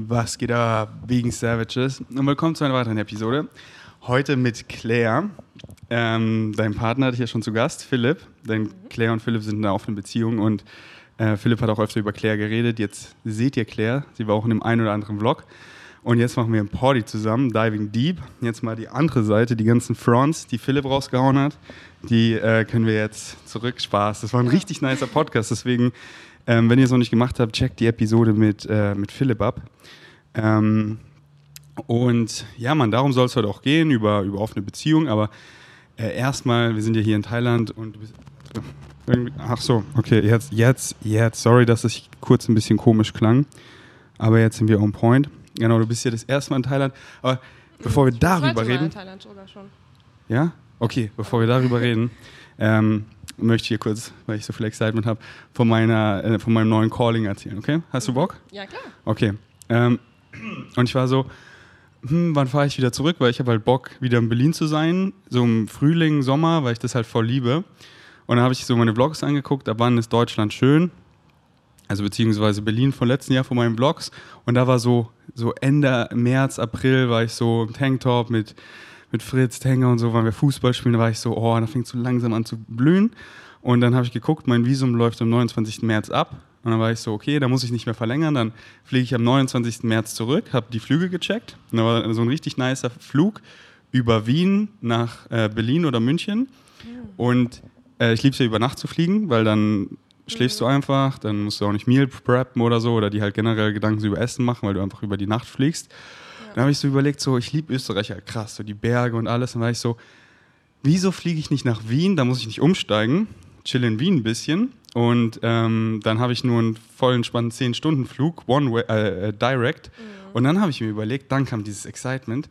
Was geht ab, wegen Savages? Und willkommen zu einer weiteren Episode. Heute mit Claire. Ähm, dein Partner hatte ich ja schon zu Gast, Philipp. Denn Claire und Philipp sind in einer offenen Beziehung und äh, Philipp hat auch öfter über Claire geredet. Jetzt seht ihr Claire. Sie war auch in dem einen oder anderen Vlog. Und jetzt machen wir ein Party zusammen, Diving Deep. Jetzt mal die andere Seite, die ganzen Fronts, die Philipp rausgehauen hat, die äh, können wir jetzt zurück. Spaß. Das war ein richtig nicer Podcast. Deswegen, ähm, wenn ihr es noch nicht gemacht habt, checkt die Episode mit, äh, mit Philipp ab. Ähm, und ja, man, darum soll es heute auch gehen, über, über offene Beziehungen. Aber äh, erstmal, wir sind ja hier in Thailand und du bist. Ach so, okay, jetzt, jetzt, jetzt. Sorry, dass es kurz ein bisschen komisch klang. Aber jetzt sind wir on point. Genau, du bist ja das erste Mal in Thailand. Aber bevor wir darüber Zweite Mal reden. in Thailand sogar schon. Ja? Okay, bevor wir darüber reden, ähm, möchte ich hier kurz, weil ich so viel Excitement habe, von, meiner, äh, von meinem neuen Calling erzählen, okay? Hast du Bock? Ja, klar. Okay. Ähm, und ich war so, hm, wann fahre ich wieder zurück? Weil ich habe halt Bock, wieder in Berlin zu sein, so im Frühling, Sommer, weil ich das halt voll liebe. Und dann habe ich so meine Vlogs angeguckt, ab wann ist Deutschland schön? Also beziehungsweise Berlin von letzten Jahr von meinen Vlogs. Und da war so, so Ende März, April war ich so im Tanktop mit, mit Fritz, Tanger und so, waren wir Fußball spielen. Da war ich so, oh, da fängt es so langsam an zu blühen. Und dann habe ich geguckt, mein Visum läuft am 29. März ab. Und dann war ich so, okay, da muss ich nicht mehr verlängern. Dann fliege ich am 29. März zurück, habe die Flüge gecheckt. Und da war so ein richtig nicer Flug über Wien nach äh, Berlin oder München. Und äh, ich liebe es ja über Nacht zu fliegen, weil dann schläfst du einfach, dann musst du auch nicht Meal preppen oder so oder die halt generell Gedanken über Essen machen, weil du einfach über die Nacht fliegst. Dann habe ich so überlegt, so ich liebe Österreich ja krass, so die Berge und alles. Dann war ich so, wieso fliege ich nicht nach Wien? Da muss ich nicht umsteigen, chill in Wien ein bisschen und ähm, dann habe ich nur einen voll entspannten 10-Stunden-Flug, One way, äh, äh, Direct. Und dann habe ich mir überlegt, dann kam dieses Excitement.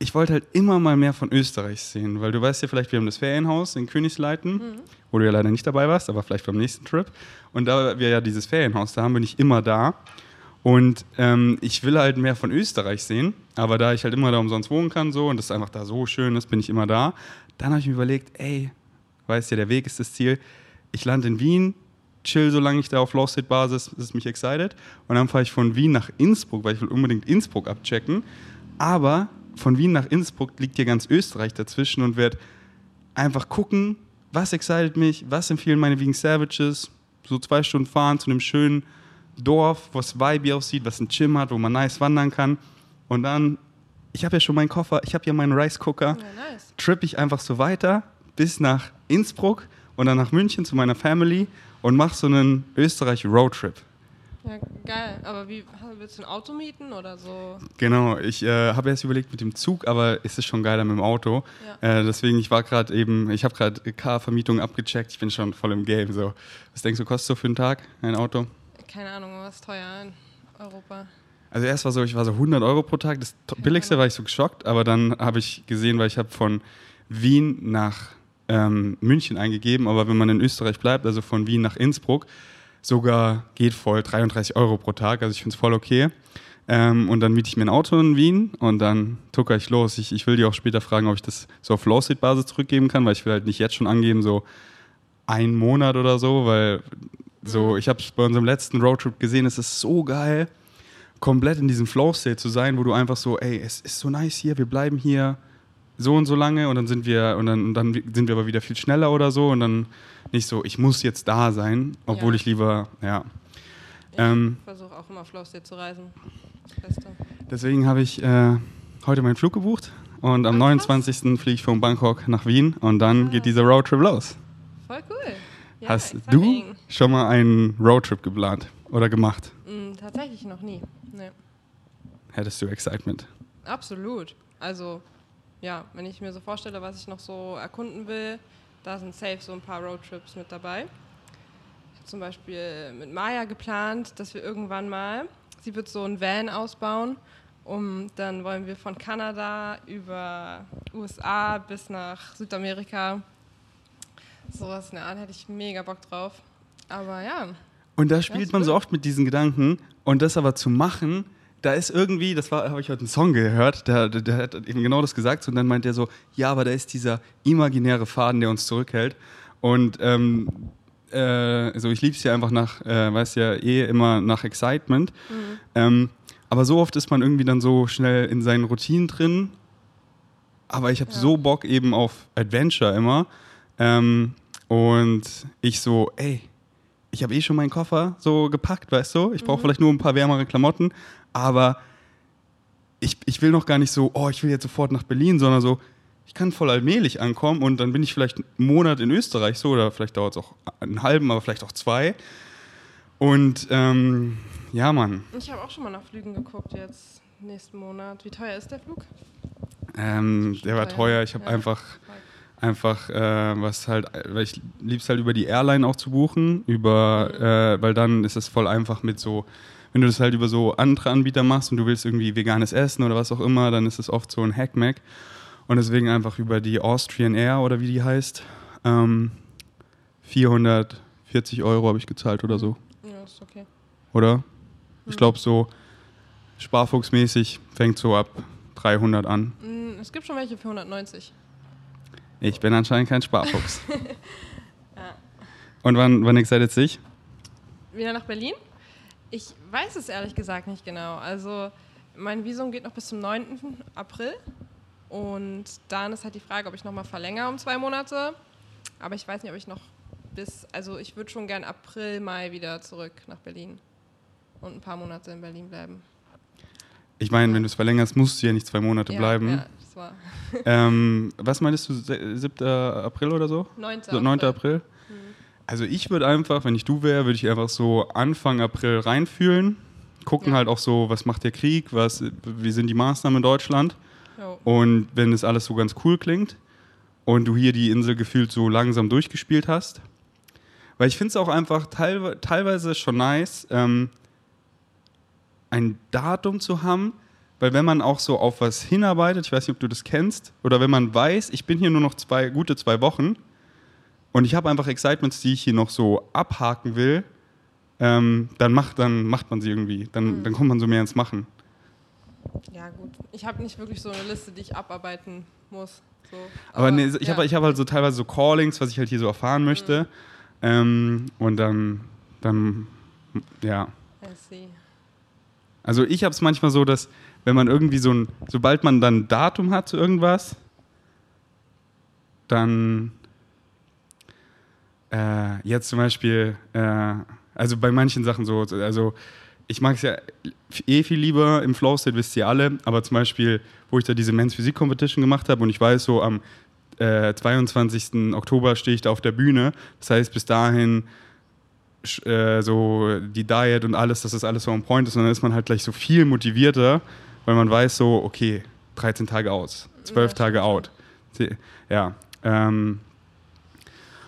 Ich wollte halt immer mal mehr von Österreich sehen, weil du weißt ja vielleicht, wir haben das Ferienhaus in Königsleiten, wo du ja leider nicht dabei warst, aber vielleicht beim nächsten Trip. Und da wir ja dieses Ferienhaus da haben, bin ich immer da. Und ähm, ich will halt mehr von Österreich sehen, aber da ich halt immer da umsonst wohnen kann so und das einfach da so schön ist, bin ich immer da. Dann habe ich mir überlegt, ey, weißt ja, der Weg ist das Ziel. Ich lande in Wien, chill, solange ich da auf Lost State Basis ist mich excited. Und dann fahre ich von Wien nach Innsbruck, weil ich will unbedingt Innsbruck abchecken. Aber von Wien nach Innsbruck liegt hier ganz Österreich dazwischen und werde einfach gucken, was excited mich, was empfehlen meine Vegan Savages. So zwei Stunden fahren zu einem schönen Dorf, wo es Vibe aussieht, was ein Gym hat, wo man nice wandern kann. Und dann, ich habe ja schon meinen Koffer, ich habe ja meinen Rice Cooker Ja, nice. trippe ich einfach so weiter bis nach Innsbruck und dann nach München zu meiner Family und mache so einen Österreich-Roadtrip. Ja, geil. Aber wie, willst du ein Auto mieten oder so? Genau, ich äh, habe erst überlegt mit dem Zug, aber es ist schon geiler mit dem Auto. Ja. Äh, deswegen, ich war gerade eben, ich habe gerade Car-Vermietung abgecheckt, ich bin schon voll im Game. So. Was denkst du, kostet so für einen Tag ein Auto? Keine Ahnung, was teuer in Europa? Also erst war so, ich war so 100 Euro pro Tag. Das billigste war ich so geschockt, aber dann habe ich gesehen, weil ich habe von Wien nach ähm, München eingegeben, aber wenn man in Österreich bleibt, also von Wien nach Innsbruck, sogar geht voll 33 Euro pro Tag. Also ich finde es voll okay. Ähm, und dann miete ich mir ein Auto in Wien und dann tucker ich los. Ich, ich will die auch später fragen, ob ich das so auf Low-Seat-Basis zurückgeben kann, weil ich will halt nicht jetzt schon angeben, so einen Monat oder so, weil so, ich habe es bei unserem letzten Roadtrip gesehen, es ist so geil, komplett in diesem Flow-State zu sein, wo du einfach so, ey, es ist so nice hier, wir bleiben hier so und so lange und dann sind wir und dann, und dann sind wir aber wieder viel schneller oder so und dann nicht so, ich muss jetzt da sein, obwohl Ja. ich lieber, ja. Ich Ähm. versuche auch immer Flow State zu reisen. Beste. Deswegen habe ich äh, heute meinen Flug gebucht und am krass. 29. fliege ich von Bangkok nach Wien und dann Ah. geht dieser Roadtrip los. Voll cool. Ja, Hast du eng. schon mal einen Roadtrip geplant oder gemacht? Mm, tatsächlich noch nie. Nee. Hättest du Excitement? Absolut. Also, ja, wenn ich mir so vorstelle, was ich noch so erkunden will, da sind safe so ein paar Roadtrips mit dabei. Ich habe zum Beispiel mit Maya geplant, dass wir irgendwann mal, sie wird so ein Van ausbauen, um dann wollen wir von Kanada über USA bis nach Südamerika. Sowas in der Art hätte ich mega Bock drauf. Aber ja, Und da spielt ist man so oft mit diesen Gedanken und das aber zu machen, da ist irgendwie, das war, habe ich heute einen Song gehört, der, der, der hat eben genau das gesagt und dann meint er so, ja, aber da ist dieser imaginäre Faden, der uns zurückhält und ähm, äh, so ich liebe es ja einfach nach, äh, weiß ja eh immer nach Excitement, ähm, Aber so oft ist man irgendwie dann so schnell in seinen Routinen drin. Aber ich habe Ja. so Bock eben auf Adventure immer. Ähm, und ich so, ey, ich habe eh schon meinen Koffer so gepackt, weißt du? Ich brauche vielleicht nur ein paar wärmere Klamotten. Aber ich, ich will noch gar nicht so, oh, ich will jetzt sofort nach Berlin, sondern so, ich kann voll allmählich ankommen und dann bin ich vielleicht einen Monat in Österreich so oder vielleicht dauert es auch einen halben, aber vielleicht auch zwei. Und ähm, ja, Mann, Ich habe auch schon mal nach Flügen geguckt jetzt nächsten Monat. Wie teuer ist der Flug? ähm, der war Teuer. teuer. Ich habe Ja. einfach, einfach äh, was halt, weil ich lieb's halt über die Airline auch zu buchen, über, äh, weil dann ist es voll einfach mit so, wenn du das halt über so andere Anbieter machst und du willst irgendwie veganes Essen oder was auch immer, dann ist es oft so ein Hackmack. Und deswegen einfach über die Austrian Air oder wie die heißt, ähm, 440 Euro habe ich gezahlt oder so, Ja, ist okay. oder? Ich Mhm. glaube so sparfuchsmäßig fängt so ab 300 an. Mm, Es gibt schon welche für 190. Ich bin anscheinend kein Sparfuchs. Ja. Und wann, wann excited sich? Wieder nach Berlin? Ich weiß es ehrlich gesagt nicht genau. Also mein Visum geht noch bis zum 9. April. Und dann ist halt die Frage, ob ich nochmal verlängere um zwei Monate. Aber ich weiß nicht, ob ich noch bis, also ich würde schon gern April, Mai wieder zurück nach Berlin. Und ein paar Monate in Berlin bleiben. Ich meine, wenn du es verlängerst, musst du ja nicht zwei Monate Ja, bleiben. Ja, war Ähm, was meinst du, se- 7. April oder so? 9. So 9. April? Also ich würde einfach, wenn ich du wäre, würde ich einfach so Anfang April reinfühlen. Gucken Ja. halt auch so, was macht der Krieg, was, wie sind die Maßnahmen in Deutschland. Jo. Und wenn es alles so ganz cool klingt und du hier die Insel gefühlt so langsam durchgespielt hast. Weil ich finde es auch einfach teilwe teilweise schon nice, ähm, ein Datum zu haben, weil wenn man auch so auf was hinarbeitet, ich weiß nicht, ob du das kennst, oder wenn man weiß, ich bin hier nur noch zwei, gute zwei Wochen und ich habe einfach Excitements, die ich hier noch so abhaken will, ähm, dann, macht, dann macht man sie irgendwie. Dann, dann kommt man so mehr ins Machen. Ja, gut. Ich habe nicht wirklich so eine Liste, die ich abarbeiten muss. So. Aber, nee, ich ja. habe hab halt so teilweise so Callings, was ich halt hier so erfahren möchte. Ähm, und dann, dann, ja. Also ich habe es manchmal so, dass wenn man irgendwie so ein, sobald man dann ein Datum hat zu irgendwas, dann äh, jetzt zum Beispiel, äh, also bei manchen Sachen so, also ich mag es ja eh viel lieber im Flow State, wisst ihr alle, aber zum Beispiel, wo ich da diese Men's Physik Competition gemacht habe und ich weiß so am äh, 22. Oktober stehe ich da auf der Bühne, das heißt bis dahin äh, so die Diet und alles, dass das alles so on point ist und dann ist man halt gleich so viel motivierter, weil man weiß so, okay, 13 Tage aus, 12 Ja, Tage out. Ja. Ähm,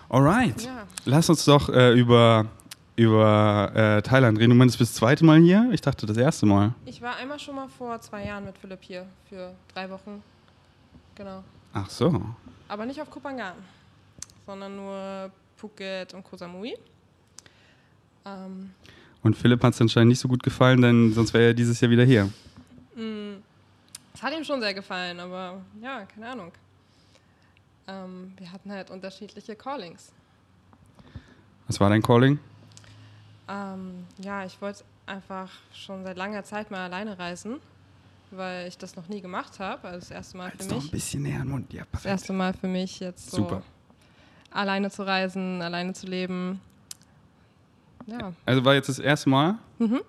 alright. Ja. Lass uns doch äh, über, über äh, Thailand reden. Du meinst, du bist das zweite Mal hier? Ich dachte das erste Mal. Ich war einmal schon mal vor zwei Jahren mit Philipp hier für drei Wochen. Genau. Ach so. Aber nicht auf Kopangan, sondern nur Phuket und Koh Samui. Ähm, Und Philipp hat es anscheinend nicht so gut gefallen, denn sonst wäre er dieses Jahr wieder hier. Mh, es hat ihm schon sehr gefallen, aber ja, keine Ahnung. Ähm, wir hatten halt unterschiedliche Callings. Was war dein Calling? Ähm, ja, ich wollte einfach schon seit langer Zeit mal alleine reisen, weil ich das noch nie gemacht habe. Also das erste Mal für Jetzt noch ein mich. bisschen näher an den Mund. Ja, Das perfekt. erste Mal für mich jetzt so Super. alleine zu reisen, alleine zu leben. Ja, Also war jetzt das erste Mal Mhm.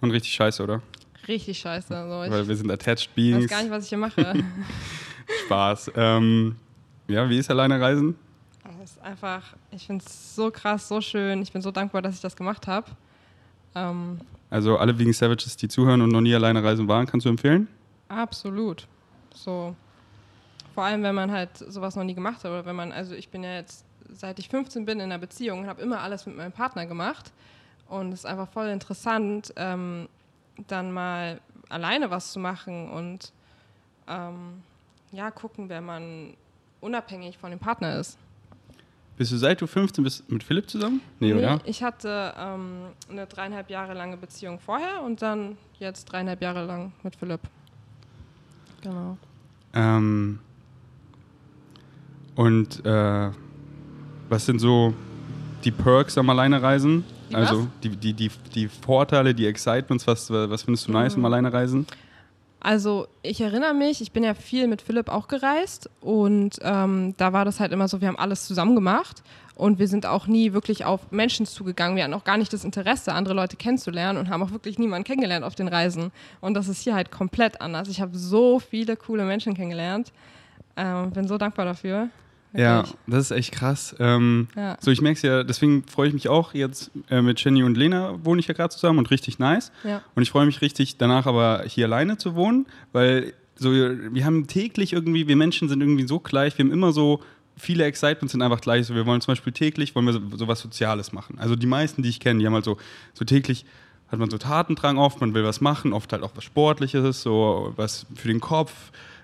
und richtig scheiße, oder? Richtig scheiße. Also Weil ich wir sind attached weiß beings. gar nicht, was ich hier mache. Spaß. Ähm, ja, wie ist alleine reisen? Es ist einfach, ich finde es so krass, so schön. Ich bin so dankbar, dass ich das gemacht habe. Ähm, Also alle wegen Savages, die zuhören und noch nie alleine reisen waren, kannst du empfehlen? absolut. So. Vor allem, wenn man halt sowas noch nie gemacht hat. Oder wenn man, also ich bin ja jetzt, seit ich 15 bin in einer Beziehung, habe immer alles mit meinem Partner gemacht. Und es ist einfach voll interessant, ähm, dann mal alleine was zu machen und ähm, ja, gucken, wer man unabhängig von dem Partner ist. Bist du seit du 15 bist mit Philipp zusammen? Nee, oder? Ich hatte ähm, eine dreieinhalb Jahre lange Beziehung vorher und dann jetzt dreieinhalb Jahre lang mit Philipp. Genau. Ähm, und äh, was sind so die Perks am Alleinereisen? Also die, die, die, die Vorteile, die Excitements, was, was findest du nice Mhm. im Alleinereisen? Also ich erinnere mich, ich bin ja viel mit Philipp auch gereist und ähm, da war das halt immer so, wir haben alles zusammen gemacht und wir sind auch nie wirklich auf Menschen zugegangen. Wir hatten auch gar nicht das Interesse, andere Leute kennenzulernen und haben auch wirklich niemanden kennengelernt auf den Reisen. Und das ist hier halt komplett anders. Ich habe so viele coole Menschen kennengelernt. Ähm, bin so dankbar dafür. Ja, Wirklich. das ist echt krass. Ähm, Ja. So, ich merke es ja, deswegen freue ich mich auch jetzt äh, mit Jenny und Lena wohne ich ja gerade zusammen und richtig nice. Ja. Und ich freue mich richtig danach aber hier alleine zu wohnen, weil so wir haben täglich irgendwie, wir Menschen sind irgendwie so gleich, wir haben immer so viele Excitements sind einfach gleich. So, wir wollen zum Beispiel täglich wollen wir so, so was Soziales machen. Also die meisten, die ich kenne, die haben halt so, so täglich hat man so Tatendrang oft, man will was machen, oft halt auch was Sportliches, so was für den Kopf,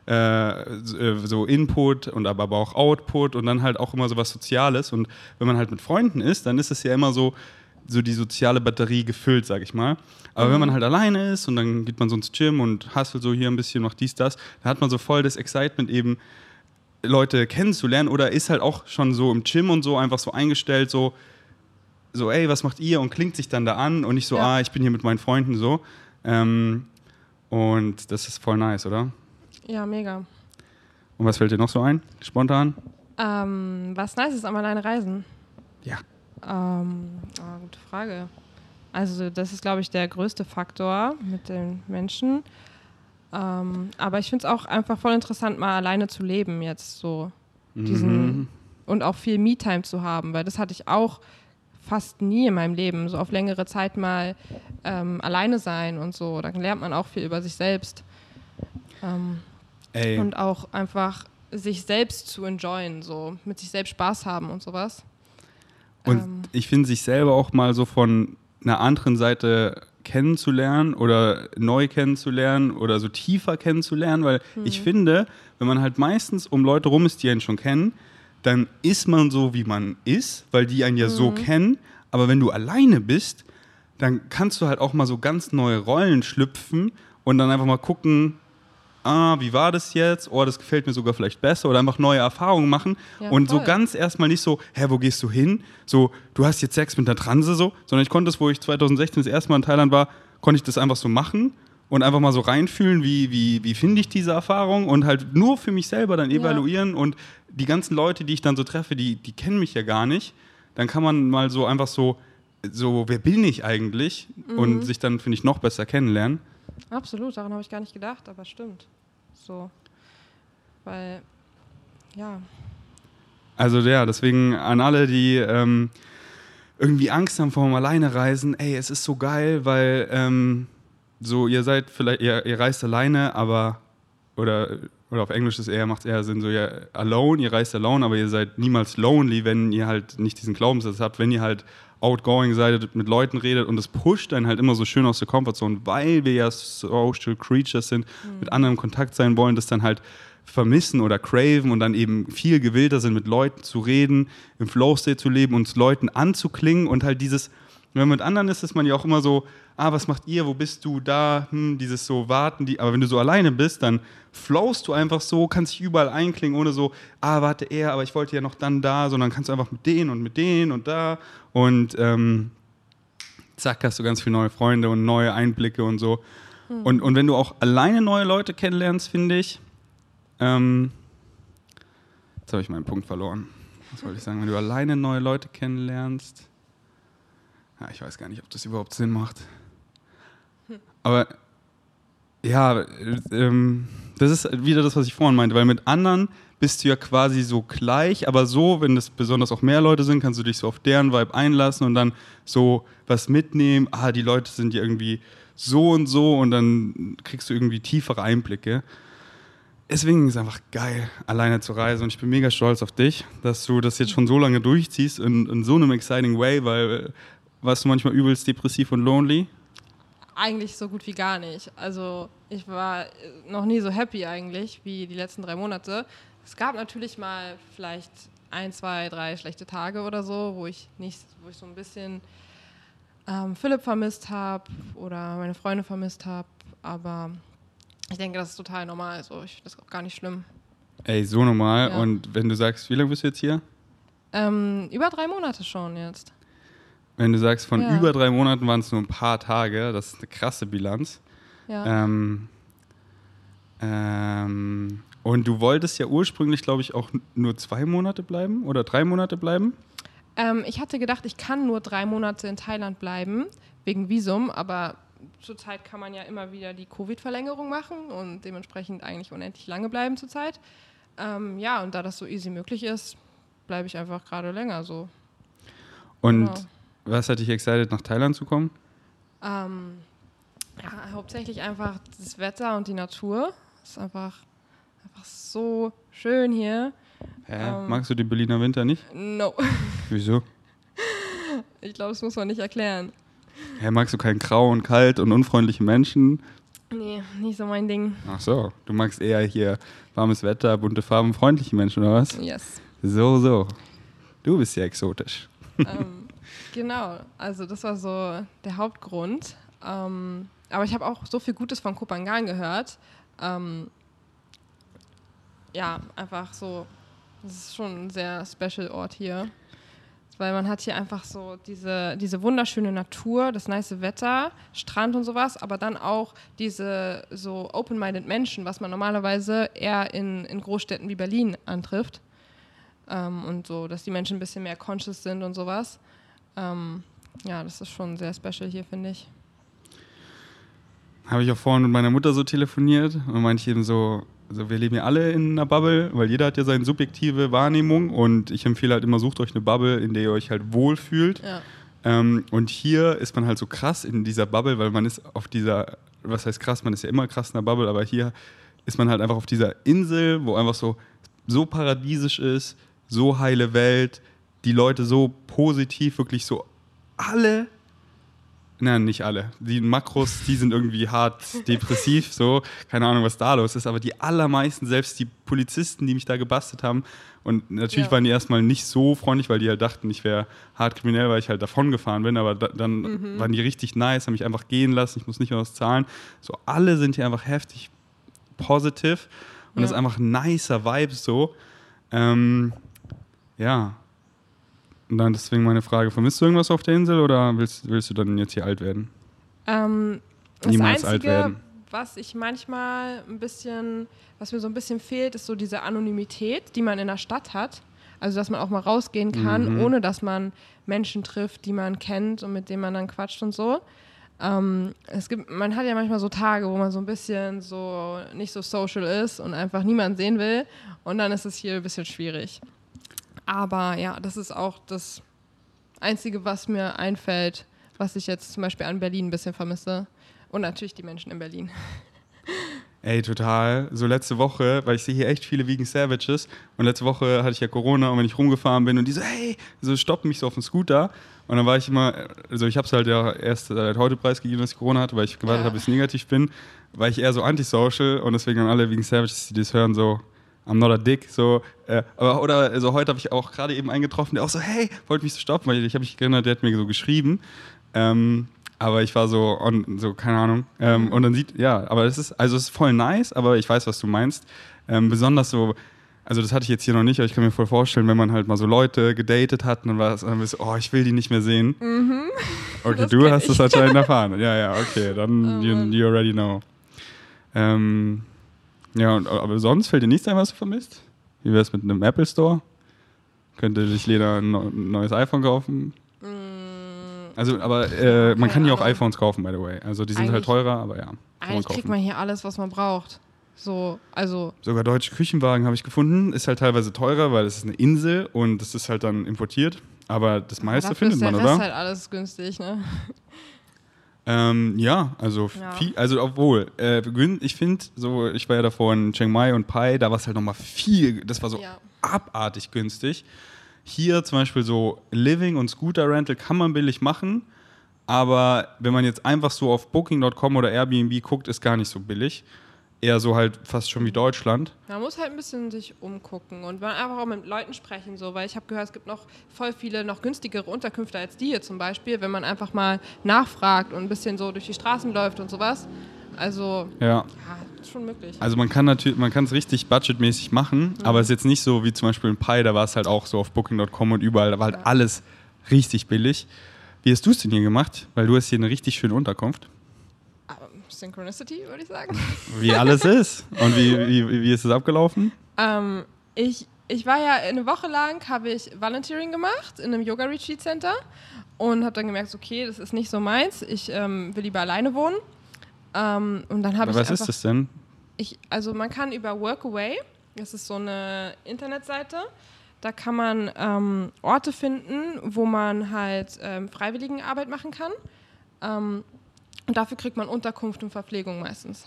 äh, so- Input und aber aber auch Output und dann halt auch immer so was Soziales. Und wenn man halt mit Freunden ist, dann ist es ja immer so, so die soziale Batterie gefüllt, sag ich mal. Aber wenn man halt alleine ist und dann geht man so ins Gym und hustelt so hier ein bisschen, macht dies, das, dann hat man so voll das Excitement eben, Leute kennenzulernen oder ist halt auch schon so im Gym und so einfach so eingestellt, so, so, ey, was macht ihr? Und klingt sich dann da an und nicht so, Ja. ah, ich bin hier mit meinen Freunden so. Ähm, und das ist voll nice, oder? Ja, mega. Und was fällt dir noch so ein, spontan? Ähm, was nice ist am alleine reisen? Ja. Ähm, ah, gute Frage. Also das ist, glaube ich, der größte Faktor mit den Menschen. Ähm, aber ich finde es auch einfach voll interessant, mal alleine zu leben jetzt so. Diesen, Mhm. Und auch viel Me-Time zu haben, weil das hatte ich auch fast nie in meinem Leben. So auf längere Zeit mal ähm, alleine sein und so. Da lernt man auch viel über sich selbst. Ähm, Ey, und auch einfach sich selbst zu enjoyen, so mit sich selbst Spaß haben und sowas. Und Ähm, ich finde, sich selber auch mal so von einer anderen Seite kennenzulernen oder neu kennenzulernen oder so tiefer kennenzulernen, weil ich finde, wenn man halt meistens um Leute rum ist, die einen schon kennen, dann ist man so, wie man ist, weil die einen ja so kennen. Aber wenn du alleine bist, dann kannst du halt auch mal so ganz neue Rollen schlüpfen und dann einfach mal gucken, ah, wie war das jetzt? Oh, das gefällt mir sogar vielleicht besser oder einfach neue Erfahrungen machen Ja, und so voll. ganz erstmal nicht so, hä, wo gehst du hin? So, du hast jetzt Sex mit einer Transe so, sondern ich konnte es, wo ich 2016 das erste Mal in Thailand war, konnte ich das einfach so machen und einfach mal so reinfühlen, wie, wie, wie finde ich diese Erfahrung und halt nur für mich selber dann Ja. evaluieren und die ganzen Leute, die ich dann so treffe, die, die kennen mich ja gar nicht. Dann kann man mal so einfach so, so wer bin ich eigentlich? Mhm. Und sich dann, finde ich, noch besser kennenlernen. Absolut, daran habe ich gar nicht gedacht, aber stimmt. So. Weil, ja, Also ja, deswegen an alle, die ähm, irgendwie Angst haben vor dem Alleinereisen, ey, es ist so geil, weil ähm, so, ihr seid vielleicht, ihr, ihr reist alleine, aber oder, oder auf Englisch ist eher, macht es eher Sinn, so ihr alone, ihr reist alone, aber ihr seid niemals lonely, wenn ihr halt nicht diesen Glaubenssatz habt, wenn ihr halt outgoing seid, mit Leuten redet und es pusht dann halt immer so schön aus der Comfortzone, weil wir ja Social Creatures sind, mit anderen in Kontakt sein wollen, das dann halt vermissen oder craven und dann eben viel gewillter sind, mit Leuten zu reden, im Flow-State zu leben, uns Leuten anzuklingen und halt dieses, wenn man mit anderen ist, ist man ja auch immer so, ah, was macht ihr, wo bist du, da, hm, dieses so warten, die, aber wenn du so alleine bist, dann flowst du einfach so, kannst dich überall einklingen, ohne so, ah, warte er, aber ich wollte ja noch dann da, sondern kannst du einfach mit denen und mit denen und da und ähm, zack, hast du ganz viele neue Freunde und neue Einblicke und so. Und, und wenn du auch alleine neue Leute kennenlernst, finde ich, ähm, jetzt habe ich meinen Punkt verloren. Was wollte ich sagen? Wenn du alleine neue Leute kennenlernst, ja, ich weiß gar nicht, ob das überhaupt Sinn macht. Aber ja, äh, ähm, das ist wieder das, was ich vorhin meinte, weil mit anderen bist du ja quasi so gleich, aber so, wenn es besonders auch mehr Leute sind, kannst du dich so auf deren Vibe einlassen und dann so was mitnehmen. Ah, die Leute sind ja irgendwie so und so und dann kriegst du irgendwie tiefere Einblicke. Deswegen ist es einfach geil, alleine zu reisen und ich bin mega stolz auf dich, dass du das jetzt schon so lange durchziehst in, in so einem exciting way, weil äh, warst du manchmal übelst depressiv und lonely? Eigentlich so gut wie gar nicht. Also ich war äh, noch nie so happy eigentlich wie die letzten drei Monate. Es gab natürlich mal vielleicht ein, zwei, drei schlechte Tage oder so, wo ich nicht, wo ich so ein bisschen ähm, Philipp vermisst habe oder meine Freunde vermisst habe. Aber ich denke, das ist total normal. So, ich finde das auch gar nicht schlimm. Ey, so normal. Ja. Und wenn du sagst, wie lange bist du jetzt hier? Ähm, über drei Monate schon jetzt. Wenn du sagst, von Ja. über drei Monaten waren es nur ein paar Tage, das ist eine krasse Bilanz. Ja. Ähm, ähm, und du wolltest ja ursprünglich, glaube ich, auch nur zwei Monate bleiben oder drei Monate bleiben. Ähm, ich hatte gedacht, ich kann nur drei Monate in Thailand bleiben, wegen Visum, aber zurzeit kann man ja immer wieder die Covid-Verlängerung machen und dementsprechend eigentlich unendlich lange bleiben zurzeit. Ähm, ja, und da das so easy möglich ist, bleibe ich einfach gerade länger so. Und Genau. Was hat dich excited, nach Thailand zu kommen? Ähm, ja, hauptsächlich einfach das Wetter und die Natur. Es ist einfach, einfach so schön hier. Hä? Ähm. Magst du den Berliner Winter nicht? No, Wieso? ich glaube, das muss man nicht erklären. Hä, magst du kein Grau und Kalt und unfreundliche Menschen? Nee, nicht so mein Ding. Ach so, du magst eher hier warmes Wetter, bunte Farben, freundliche Menschen, oder was? Yes. So, so. Du bist ja exotisch. ähm, genau, also das war so der Hauptgrund. Ähm, aber ich habe auch so viel Gutes von Kopangan gehört. Ähm, ja, einfach so, das ist schon ein sehr special Ort hier. Weil man hat hier einfach so diese, diese wunderschöne Natur, das nice Wetter, Strand und sowas, aber dann auch diese so open-minded Menschen, was man normalerweise eher in, in Großstädten wie Berlin antrifft ähm, und so, dass die Menschen ein bisschen mehr conscious sind und sowas. Ähm, ja, das ist schon sehr special hier, finde ich. Habe ich auch vorhin mit meiner Mutter so telefoniert und meinte ich eben so, also wir leben ja alle in einer Bubble, weil jeder hat ja seine subjektive Wahrnehmung und ich empfehle halt immer, sucht euch eine Bubble, in der ihr euch halt wohlfühlt. Ja. Ähm, und hier ist man halt so krass in dieser Bubble, weil man ist auf dieser, was heißt krass, man ist ja immer krass in der Bubble, aber hier ist man halt einfach auf dieser Insel, wo einfach so, so paradiesisch ist, so heile Welt, die Leute so positiv, wirklich so alle, nein, nicht alle, die Makros, die sind irgendwie hart depressiv, so, keine Ahnung, was da los ist, aber die allermeisten, selbst die Polizisten, die mich da gebastelt haben, und natürlich Ja. waren die erstmal nicht so freundlich, weil die halt dachten, ich wäre hart kriminell, weil ich halt davon gefahren bin, aber da, dann waren die richtig nice, haben mich einfach gehen lassen, ich muss nicht mehr was zahlen. So, alle sind hier einfach heftig positiv und das ist Ja. einfach ein nicer Vibe so. Ähm, ja. Und dann deswegen meine Frage, vermisst du irgendwas auf der Insel oder willst, willst du dann jetzt hier alt werden? Ähm, das Niemals alt Einzige, werden. was ich manchmal ein bisschen, was mir so ein bisschen fehlt, ist so diese Anonymität, die man in der Stadt hat. Also, dass man auch mal rausgehen kann, Mhm. ohne dass man Menschen trifft, die man kennt und mit denen man dann quatscht und so. Ähm, es gibt, man hat ja manchmal so Tage, wo man so ein bisschen so nicht so social ist und einfach niemanden sehen will. Und dann ist es hier ein bisschen schwierig. Aber ja, das ist auch das Einzige, was mir einfällt, was ich jetzt zum Beispiel an Berlin ein bisschen vermisse. Und natürlich die Menschen in Berlin. Ey, total. So letzte Woche, weil ich sehe hier echt viele Vegan Savages und letzte Woche hatte ich ja Corona und wenn ich rumgefahren bin und die so, hey, so stoppen mich so auf dem Scooter und dann war ich immer, also ich habe es halt ja erst seit heute preisgegeben, dass ich Corona hatte, weil ich gewartet Ja. habe, bis ich negativ bin, war ich eher so antisocial und deswegen an alle Vegan Savages, die das hören, so, I'm not a dick, so, äh, aber, oder also heute habe ich auch gerade eben eingetroffen, der auch so, hey, wollte mich so stoppen, weil ich habe mich erinnert, der hat mir so geschrieben, ähm, aber ich war so, on, so keine Ahnung. Ähm, und dann sieht, ja, aber es ist, also es ist voll nice, aber ich weiß, was du meinst. Ähm, besonders so, also das hatte ich jetzt hier noch nicht, aber ich kann mir voll vorstellen, wenn man halt mal so Leute gedatet hat und dann war es dann bist oh, ich will die nicht mehr sehen. Okay, Mhm. Das du hast das anscheinend erfahren. Ja, ja, okay, dann Oh, you, you already know. Ähm, ja, und, aber sonst fällt dir nichts ein, was du vermisst? Wie wäre es mit einem Apple Store? Könnte sich Lena ein neu- ein neues iPhone kaufen? Also, aber äh, man kann hier auch iPhones kaufen, by the way. Also die sind halt teurer, aber ja. Eigentlich kriegt man hier alles, was man braucht. So, also, Sogar deutsche Küchenwagen habe ich gefunden. Ist halt teilweise teurer, weil es ist eine Insel und das ist halt dann importiert. Aber das meiste dafür findet ist der man, oder? halt alles günstig, ne? Ähm, ja, also Ja. viel, also obwohl, äh, ich finde, so, ich war ja davor in Chiang Mai und Pai, da war es halt nochmal viel, das war so Ja. abartig günstig. Hier zum Beispiel so Living und Scooter Rental kann man billig machen, aber wenn man jetzt einfach so auf Booking.com oder Airbnb guckt, ist gar nicht so billig. Eher so halt fast schon wie Deutschland. Man muss halt ein bisschen sich umgucken und man einfach auch mit Leuten sprechen, so, weil ich habe gehört, es gibt noch voll viele noch günstigere Unterkünfte als die hier zum Beispiel, wenn man einfach mal nachfragt und ein bisschen so durch die Straßen läuft und sowas. Also, Ja. ja, ist schon möglich. Also man kann natürlich, man kann es richtig budgetmäßig machen, aber es ist jetzt nicht so wie zum Beispiel in Pi, da war es halt auch so auf Booking.com und überall, da war halt alles richtig billig. Wie hast du es denn hier gemacht? Weil du hast hier eine richtig schöne Unterkunft. Synchronicity, würde ich sagen. Wie alles ist. Und wie, wie, wie ist es abgelaufen? Ähm, ich, ich war ja eine Woche lang, habe ich Volunteering gemacht in einem Yoga-Retreat-Center und habe dann gemerkt, okay, das ist nicht so meins. Ich ähm, will lieber alleine wohnen. Ähm, und dann habe ich Was einfach, ist das denn? Ich, also man kann über Workaway, das ist so eine Internetseite, da kann man ähm, Orte finden, wo man halt ähm, Freiwilligenarbeit machen kann. Ähm, und dafür kriegt man Unterkunft und Verpflegung meistens.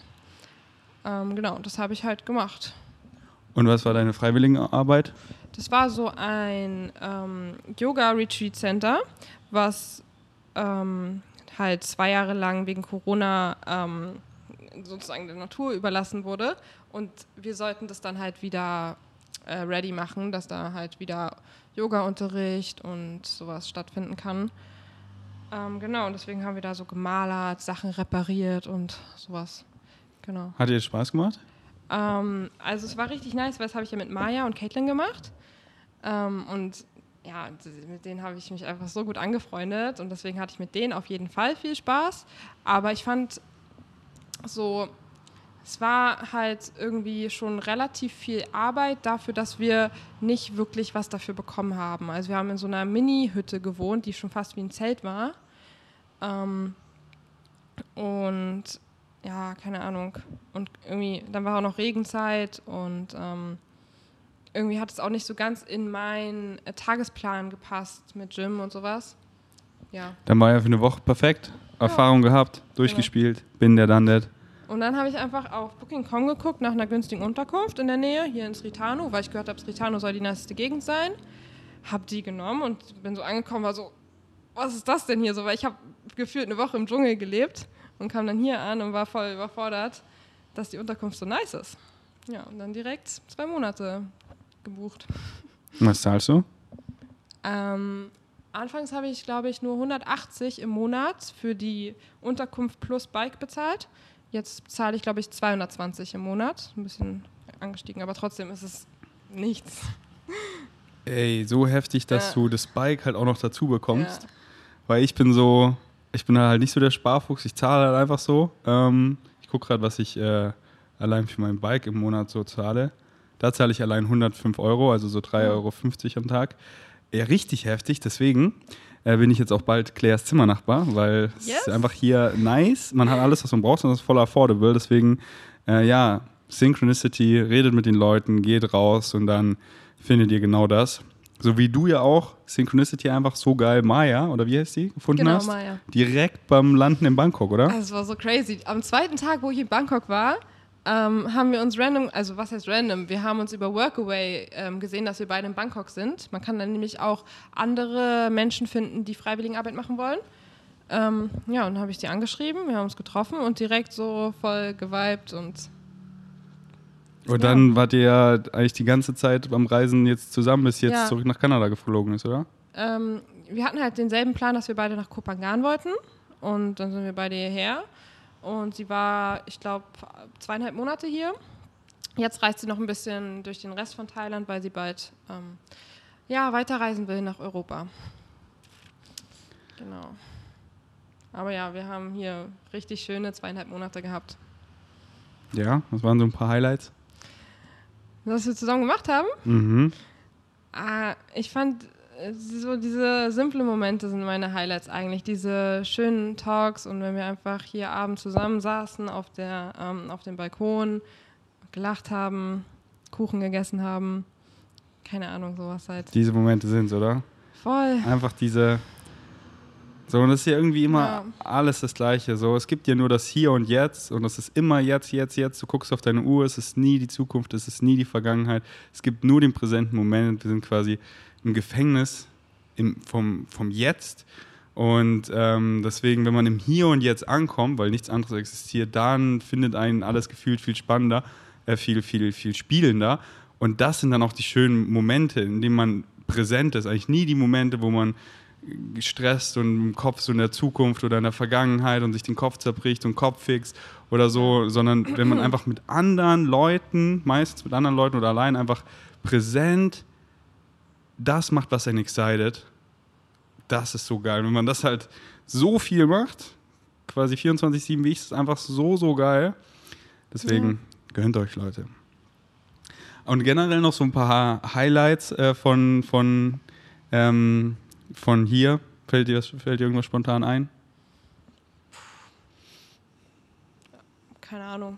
Ähm, genau, das habe ich halt gemacht. Und was war deine Freiwilligenarbeit? Das war so ein ähm, Yoga-Retreat-Center, was ähm, halt zwei Jahre lang wegen Corona ähm, sozusagen der Natur überlassen wurde. Und wir sollten das dann halt wieder äh, ready machen, dass da halt wieder Yoga-Unterricht und sowas stattfinden kann. Ähm, genau, und deswegen haben wir da so gemalert, Sachen repariert und sowas. Genau. Hat dir Spaß gemacht? Ähm, also es war richtig nice, weil das habe ich ja mit Maya und Caitlin gemacht. Ähm, und ja, mit denen habe ich mich einfach so gut angefreundet und deswegen hatte ich mit denen auf jeden Fall viel Spaß. Aber ich fand so, es war halt irgendwie schon relativ viel Arbeit dafür, dass wir nicht wirklich was dafür bekommen haben. Also wir haben in so einer Mini-Hütte gewohnt, die schon fast wie ein Zelt war. Ähm, und ja, keine Ahnung. Und irgendwie, dann war auch noch Regenzeit und ähm, irgendwie hat es auch nicht so ganz in meinen äh, Tagesplan gepasst mit Gym und sowas. Ja. Dann war ja für eine Woche perfekt. Erfahrung gehabt, durchgespielt, bin der dann der. Und dann habe ich einfach auf Booking.com geguckt nach einer günstigen Unterkunft in der Nähe, hier in Sritano, weil ich gehört habe, Sritano soll die niceste Gegend sein. Hab die genommen und bin so angekommen, war so, was ist das denn hier so? Weil ich habe gefühlt eine Woche im Dschungel gelebt und kam dann hier an und war voll überfordert, dass die Unterkunft so nice ist. Ja, und dann direkt zwei Monate gebucht. Was zahlst du? Ähm, anfangs habe ich, glaube ich, nur 180 im Monat für die Unterkunft plus Bike bezahlt. Jetzt zahle ich, glaube ich, 220 im Monat. Ein bisschen angestiegen, aber trotzdem ist es nichts. Ey, so heftig, dass Ja. du das Bike halt auch noch dazu bekommst. Ja. Weil ich bin so, ich bin halt nicht so der Sparfuchs, ich zahle halt einfach so. Ähm, ich gucke gerade, was ich äh, allein für mein Bike im Monat so zahle. Da zahle ich allein 105 Euro, also so 3,50 Euro am Tag. Ja, richtig heftig, deswegen äh, bin ich jetzt auch bald Claires Zimmernachbar, weil es Yes. ist einfach hier nice. Man hat alles, was man braucht und es ist voll affordable. Deswegen, äh, ja, Synchronicity, redet mit den Leuten, geht raus und dann findet ihr genau das. So wie du ja auch Synchronicity einfach so geil Maya, oder wie heißt die, gefunden Genau, hast. Maya. Direkt beim Landen in Bangkok, oder? Es war so crazy. Am zweiten Tag, wo ich in Bangkok war, ähm, haben wir uns random, also was heißt random? Wir haben uns über Workaway ähm, gesehen, dass wir beide in Bangkok sind. Man kann dann nämlich auch andere Menschen finden, die Freiwilligenarbeit machen wollen. Ähm, ja, und dann habe ich die angeschrieben, wir haben uns getroffen und direkt so voll geweibt und Und dann wart ihr ja eigentlich die ganze Zeit beim Reisen jetzt zusammen, bis jetzt Ja. zurück nach Kanada geflogen ist, oder? ähm, wir hatten halt denselben Plan, dass wir beide nach Kopangan wollten. Und dann sind wir beide hierher. Und sie war, ich glaube, zweieinhalb Monate hier. Jetzt reist sie noch ein bisschen durch den Rest von Thailand, weil sie bald ähm, ja, weiterreisen will nach Europa. Genau. Aber ja, wir haben hier richtig schöne zweieinhalb Monate gehabt. Ja, was waren so ein paar Highlights? Was wir zusammen gemacht haben, Mhm. Ah, ich fand so diese simplen Momente sind meine Highlights eigentlich. Diese schönen Talks und wenn wir einfach hier abends zusammen saßen auf, der, ähm, auf dem Balkon, gelacht haben, Kuchen gegessen haben. Keine Ahnung, sowas halt. Diese Momente sind's, oder? Voll. Einfach diese. So, und das ist ja irgendwie immer Ja. alles das Gleiche. So, es gibt ja nur das Hier und Jetzt und es ist immer jetzt, jetzt, jetzt. Du guckst auf deine Uhr, es ist nie die Zukunft, es ist nie die Vergangenheit. Es gibt nur den präsenten Moment. Wir sind quasi im Gefängnis im, vom, vom Jetzt. Und ähm, deswegen, wenn man im Hier und Jetzt ankommt, weil nichts anderes existiert, dann findet einen alles gefühlt viel spannender, äh, viel, viel, viel spielender. Und das sind dann auch die schönen Momente, in denen man präsent ist. Eigentlich nie die Momente, wo man gestresst und im Kopf so in der Zukunft oder in der Vergangenheit und sich den Kopf zerbricht und Kopf fixt oder so, sondern wenn man einfach mit anderen Leuten, meistens mit anderen Leuten oder allein einfach präsent das macht, was einen excited, das ist so geil. Wenn man das halt so viel macht, quasi 24-7 wie ich, ist einfach so, so geil. Deswegen ja. gönnt euch, Leute. Und generell noch so ein paar Highlights äh, von, von, ähm, von hier. Fällt dir, fällt dir irgendwas spontan ein? Keine Ahnung.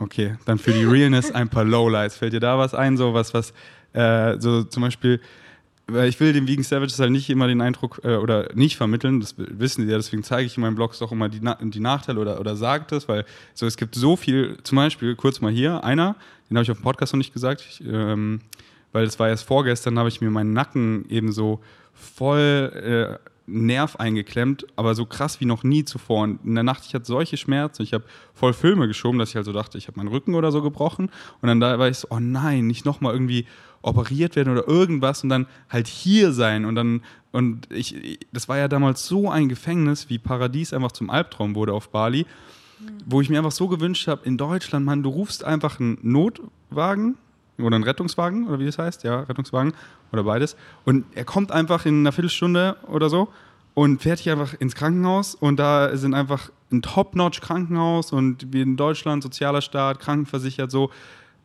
okay, dann für die Realness ein paar Lowlights. Fällt dir da was ein, so was, was äh, so zum Beispiel weil ich will den Vegan Savages halt nicht immer den Eindruck äh, oder nicht vermitteln, das wissen sie ja, deswegen zeige ich in meinen Blogs auch immer die, Na die Nachteile oder, oder sage das, weil so es gibt so viel, zum Beispiel kurz mal hier, einer, den habe ich auf dem Podcast noch nicht gesagt, ich, ähm, weil das war erst vorgestern, habe ich mir meinen Nacken eben so voll äh, Nerv eingeklemmt, aber so krass wie noch nie zuvor. Und in der Nacht, ich hatte solche Schmerzen, ich habe voll Filme geschoben, dass ich halt so dachte, ich habe meinen Rücken oder so gebrochen. Und dann da war ich so, oh nein, nicht nochmal irgendwie operiert werden oder irgendwas und dann halt hier sein und dann und ich das war ja damals so ein Gefängnis, wie Paradies einfach zum Albtraum wurde auf Bali, wo ich mir einfach so gewünscht habe in Deutschland, Mann, du rufst einfach einen Notwagen oder einen Rettungswagen oder wie das heißt, ja, Rettungswagen oder beides und er kommt einfach in einer Viertelstunde oder so und fährt hier einfach ins Krankenhaus und da sind einfach ein Top-Notch Krankenhaus und wie in Deutschland sozialer Staat, krankenversichert so,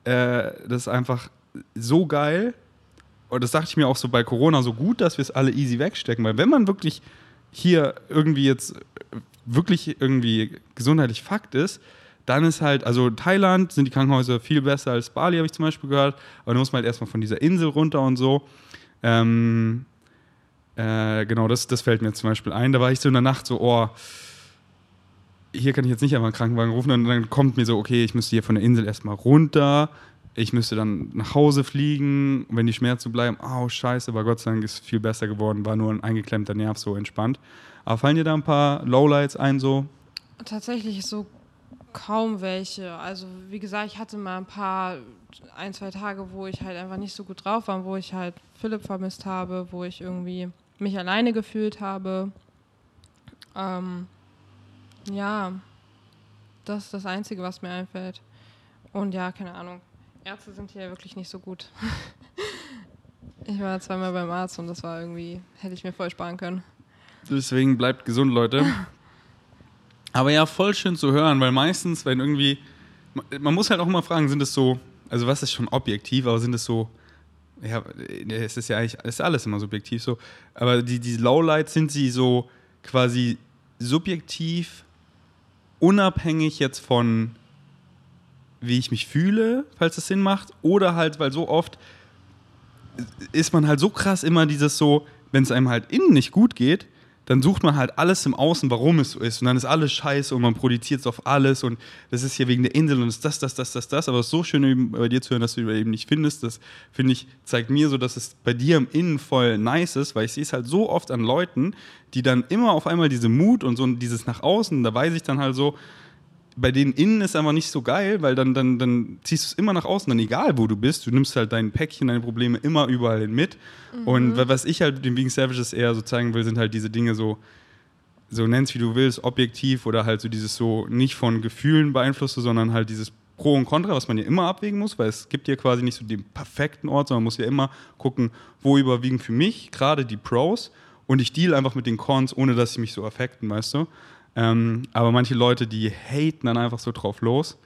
äh, das ist einfach so geil. Und das dachte ich mir auch so bei Corona so gut, dass wir es alle easy wegstecken. Weil wenn man wirklich hier irgendwie jetzt wirklich irgendwie gesundheitlich Fakt ist, dann ist halt, also Thailand sind die Krankenhäuser viel besser als Bali, habe ich zum Beispiel gehört. Aber da muss man halt erstmal von dieser Insel runter und so. Ähm, äh, genau, das, das fällt mir zum Beispiel ein. Da war ich so in der Nacht so, oh, hier kann ich jetzt nicht einmal einen Krankenwagen rufen. Und dann kommt mir so, okay, ich müsste hier von der Insel erstmal runter ich müsste dann nach Hause fliegen, wenn die Schmerzen bleiben, oh scheiße, aber Gott sei Dank ist es viel besser geworden, war nur ein eingeklemmter Nerv so entspannt. Aber fallen dir da ein paar Lowlights ein so? Tatsächlich so kaum welche. Also wie gesagt, ich hatte mal ein paar, ein, zwei Tage, wo ich halt einfach nicht so gut drauf war, wo ich halt Philipp vermisst habe, wo ich irgendwie mich alleine gefühlt habe. Ähm, ja, das ist das Einzige, was mir einfällt. Und ja, keine Ahnung. Ärzte sind hier wirklich nicht so gut. ich war zweimal beim Arzt und das war irgendwie, hätte ich mir voll sparen können. Deswegen bleibt gesund, Leute. Aber ja, voll schön zu hören, weil meistens, wenn irgendwie, man muss halt auch immer fragen, sind es so, also was ist schon objektiv, aber sind es so, ja, es ist ja eigentlich, es ist alles immer subjektiv so, aber die, die Lowlights sind sie so quasi subjektiv, unabhängig jetzt von wie ich mich fühle, falls es Sinn macht, oder halt, weil so oft ist man halt so krass immer dieses so, wenn es einem halt innen nicht gut geht, dann sucht man halt alles im Außen, warum es so ist. Und dann ist alles scheiße und man projiziert es auf alles und das ist hier wegen der Insel und ist das, das, das, das, das. Aber es ist so schön bei dir zu hören, dass du eben nicht findest. Das, finde ich, zeigt mir so, dass es bei dir im Innen voll nice ist, weil ich sehe es halt so oft an Leuten, die dann immer auf einmal diese Mut und so dieses nach außen, da weiß ich dann halt so, bei denen innen ist einfach nicht so geil, weil dann, dann, dann ziehst du es immer nach außen, dann egal wo du bist, du nimmst halt dein Päckchen, deine Probleme immer überall hin mit. Mhm. Und was ich halt den Vegan Savages eher so zeigen will, sind halt diese Dinge so, so nennst wie du willst, objektiv oder halt so dieses so nicht von Gefühlen beeinflusste, sondern halt dieses Pro und Contra, was man ja immer abwägen muss, weil es gibt ja quasi nicht so den perfekten Ort, sondern man muss ja immer gucken, wo überwiegen für mich gerade die Pros und ich deal einfach mit den Cons, ohne dass sie mich so affekten, weißt du? Ähm, aber manche Leute, die haten dann einfach so drauf los.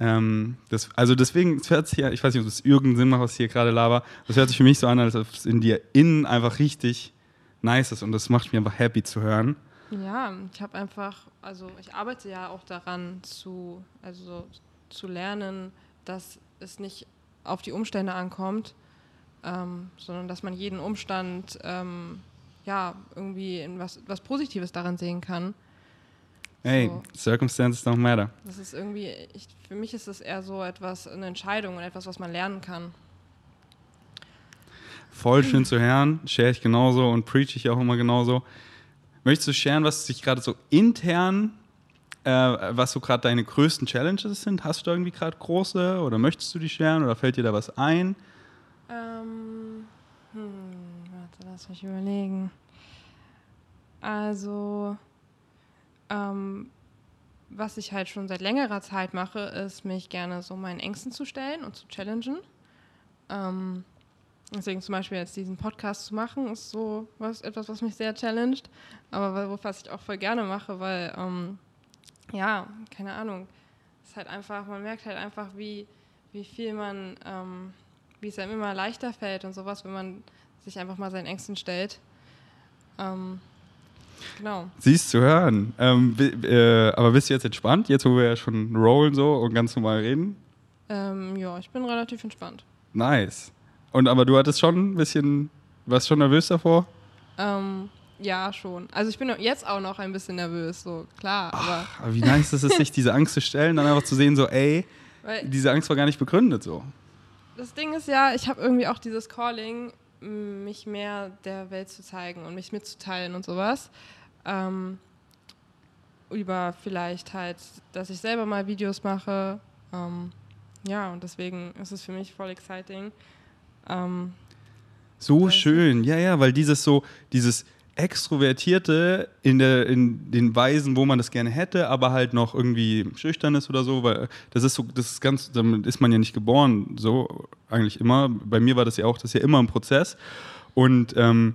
Ähm, das, also deswegen, es hört sich ich weiß nicht, ob es irgendeinen Sinn macht, was ich hier gerade laber, das hört sich für mich so an, als ob es in dir innen einfach richtig nice ist und das macht mich einfach happy zu hören. Ja, ich habe einfach, also ich arbeite ja auch daran zu, also zu lernen, dass es nicht auf die Umstände ankommt, ähm, sondern dass man jeden Umstand ähm, ja irgendwie was, was Positives daran sehen kann. Hey, so. circumstances don't matter. Das ist irgendwie, ich, für mich ist das eher so etwas, eine Entscheidung und etwas, was man lernen kann. Voll schön zu hören, share ich genauso und preach ich auch immer genauso. Möchtest du sharen, was sich gerade so intern, äh, was so gerade deine größten Challenges sind? Hast du da irgendwie gerade große oder möchtest du die sharen oder fällt dir da was ein? Ähm, hm, warte, lass mich überlegen. Also, ähm, was ich halt schon seit längerer Zeit mache, ist mich gerne so meinen Ängsten zu stellen und zu challengen. Ähm, Deswegen zum Beispiel jetzt diesen Podcast zu machen, ist so was, etwas, was mich sehr challenged, aber was ich auch voll gerne mache, weil, ähm, ja, keine Ahnung, ist halt einfach, man merkt halt einfach, wie, wie viel man, ähm, wie es einem immer leichter fällt und sowas, wenn man sich einfach mal seinen Ängsten stellt. Ähm, genau. Siehst zu hören. Ähm, äh, aber bist du jetzt entspannt, jetzt wo wir ja schon rollen so und ganz normal reden? Ähm, ja, ich bin relativ entspannt. Nice. Und aber du hattest schon ein bisschen, warst schon nervös davor? Ähm, ja, schon. Also ich bin jetzt auch noch ein bisschen nervös, so klar. Aber, Ach, aber wie nice ist es, sich diese Angst zu stellen, dann einfach zu sehen, so, ey, weil diese Angst war gar nicht begründet, so. das Ding ist ja, ich habe irgendwie auch dieses Calling, mich mehr der Welt zu zeigen und mich mitzuteilen und sowas. Ähm, über vielleicht halt, dass ich selber mal Videos mache. Ähm, ja, und deswegen ist es für mich voll exciting. Ähm, So schön, ja, ja, weil dieses so, dieses Extrovertierte in, der, in den Weisen, wo man das gerne hätte, aber halt noch irgendwie schüchtern ist oder so, weil das ist so, das ist ganz, damit ist man ja nicht geboren, so eigentlich immer. Bei mir war das ja auch, das ist ja immer ein Prozess. Und ähm,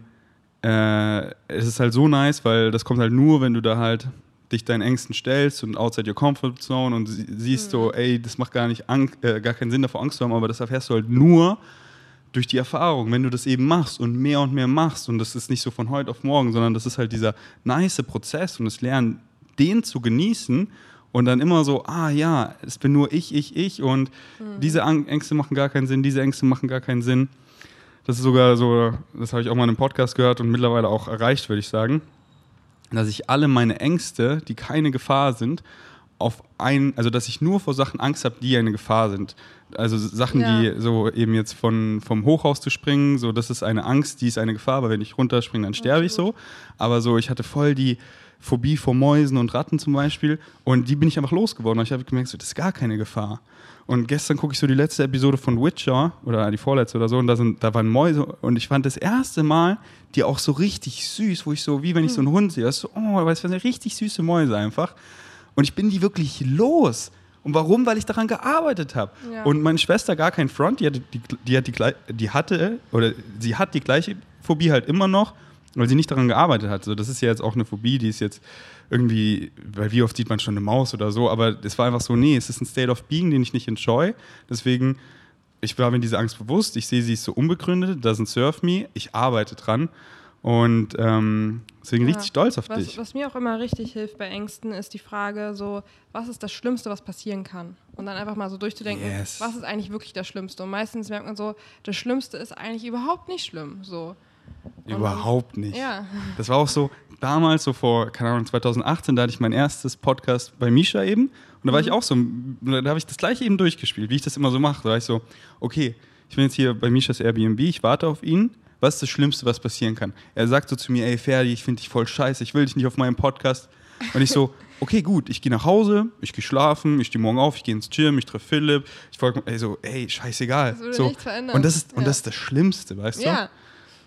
äh, es ist halt so nice, weil das kommt halt nur, wenn du da halt dich deinen Ängsten stellst und outside your comfort zone und sie- siehst so, ey, das macht gar nicht Ang äh, gar keinen Sinn davor Angst zu haben, aber das erfährst du halt nur durch die Erfahrung, wenn du das eben machst und mehr und mehr machst und das ist nicht so von heute auf morgen, sondern das ist halt dieser nice Prozess und das Lernen, den zu genießen und dann immer so, ah ja, es bin nur ich, ich, ich und diese Ang Ängste machen gar keinen Sinn, diese Ängste machen gar keinen Sinn. Das ist sogar so, das habe ich auch mal in einem Podcast gehört und mittlerweile auch erreicht, würde ich sagen, dass ich alle meine Ängste, die keine Gefahr sind, auf ein, also dass ich nur vor Sachen Angst habe, die eine Gefahr sind. Also Sachen, Ja. die so eben jetzt von, vom Hochhaus zu springen, so das ist eine Angst, die ist eine Gefahr, aber wenn ich runterspringe, dann sterbe ich so. Aber so, ich hatte voll die Phobie vor Mäusen und Ratten zum Beispiel und die bin ich einfach losgeworden. Und ich habe gemerkt, so, das ist gar keine Gefahr. Und gestern gucke ich so die letzte Episode von Witcher oder die vorletzte oder so und da, sind, da waren Mäuse und ich fand das erste Mal die auch so richtig süß, wo ich so, wie wenn ich so einen Hund sehe, so, oh, weil es waren richtig süße Mäuse einfach. Und ich bin die wirklich los. Und warum? Weil ich daran gearbeitet habe. Ja. Und meine Schwester gar kein Front, die hatte, die, die, hat die, die hatte, oder sie hat die gleiche Phobie halt immer noch, weil sie nicht daran gearbeitet hat. So, das ist ja jetzt auch eine Phobie, die ist jetzt irgendwie, weil wie oft sieht man schon eine Maus oder so, aber es war einfach so, nee, es ist ein State of Being, den ich nicht enjoy. Deswegen, ich war mir diese Angst bewusst, ich sehe, sie ist so unbegründet, doesn't serve me, ich arbeite dran. Und ähm, deswegen Ja. richtig stolz auf was, dich. was mir auch immer richtig hilft bei Ängsten, ist die Frage so, was ist das Schlimmste, was passieren kann? Und dann einfach mal so durchzudenken, Yes. was ist eigentlich wirklich das Schlimmste? Und meistens merkt man so, das Schlimmste ist eigentlich überhaupt nicht schlimm. So. Und Überhaupt nicht. Ja. Das war auch so damals, so vor, keine Ahnung, 2018, da hatte ich mein erstes Podcast bei Misha eben. Und da war ich auch so, da habe ich das gleiche eben durchgespielt, wie ich das immer so mache. Da war ich so, okay, ich bin jetzt hier bei Mishas Airbnb, ich warte auf ihn. Was ist das Schlimmste, was passieren kann? Er sagt so zu mir, ey Ferdi, ich finde dich voll scheiße, ich will dich nicht auf meinem Podcast. Und ich so, okay, gut, ich gehe nach Hause, ich gehe schlafen, ich stehe morgen auf, ich gehe ins Gym, ich treffe Philipp. Ich folge, ey, so, ey, scheißegal. Das würde so. nichts verändern. Und das ist, und Ja. das ist das Schlimmste, weißt du? Ja,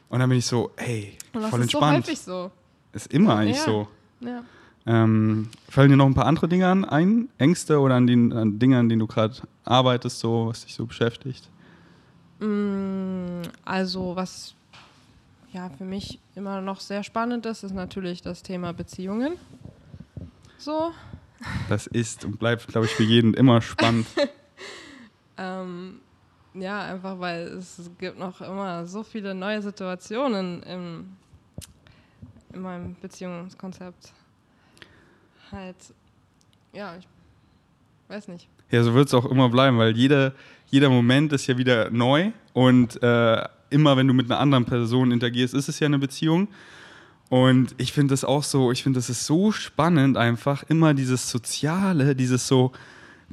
Und dann bin ich so, ey, und das voll ist so entspannt. häufig so. ist immer eigentlich Ja. so. Ja. Ähm, fallen dir noch ein paar andere Dinge an, ein? Ängste oder an den an Dingen, an denen du gerade arbeitest, so, was dich so beschäftigt? Mm, Also, was ja für mich immer noch sehr spannend ist, ist natürlich das Thema Beziehungen. So. Das ist und bleibt, glaube ich, für jeden immer spannend. Ähm, ja, einfach weil es gibt noch immer so viele neue Situationen im, in meinem Beziehungskonzept. Halt, ja, ich weiß nicht. ja, so wird es auch immer bleiben, weil jeder, jeder Moment ist ja wieder neu und äh, immer, wenn du mit einer anderen Person interagierst, ist es ja eine Beziehung. Und ich finde das auch so, ich finde, das ist so spannend einfach, immer dieses Soziale, dieses so,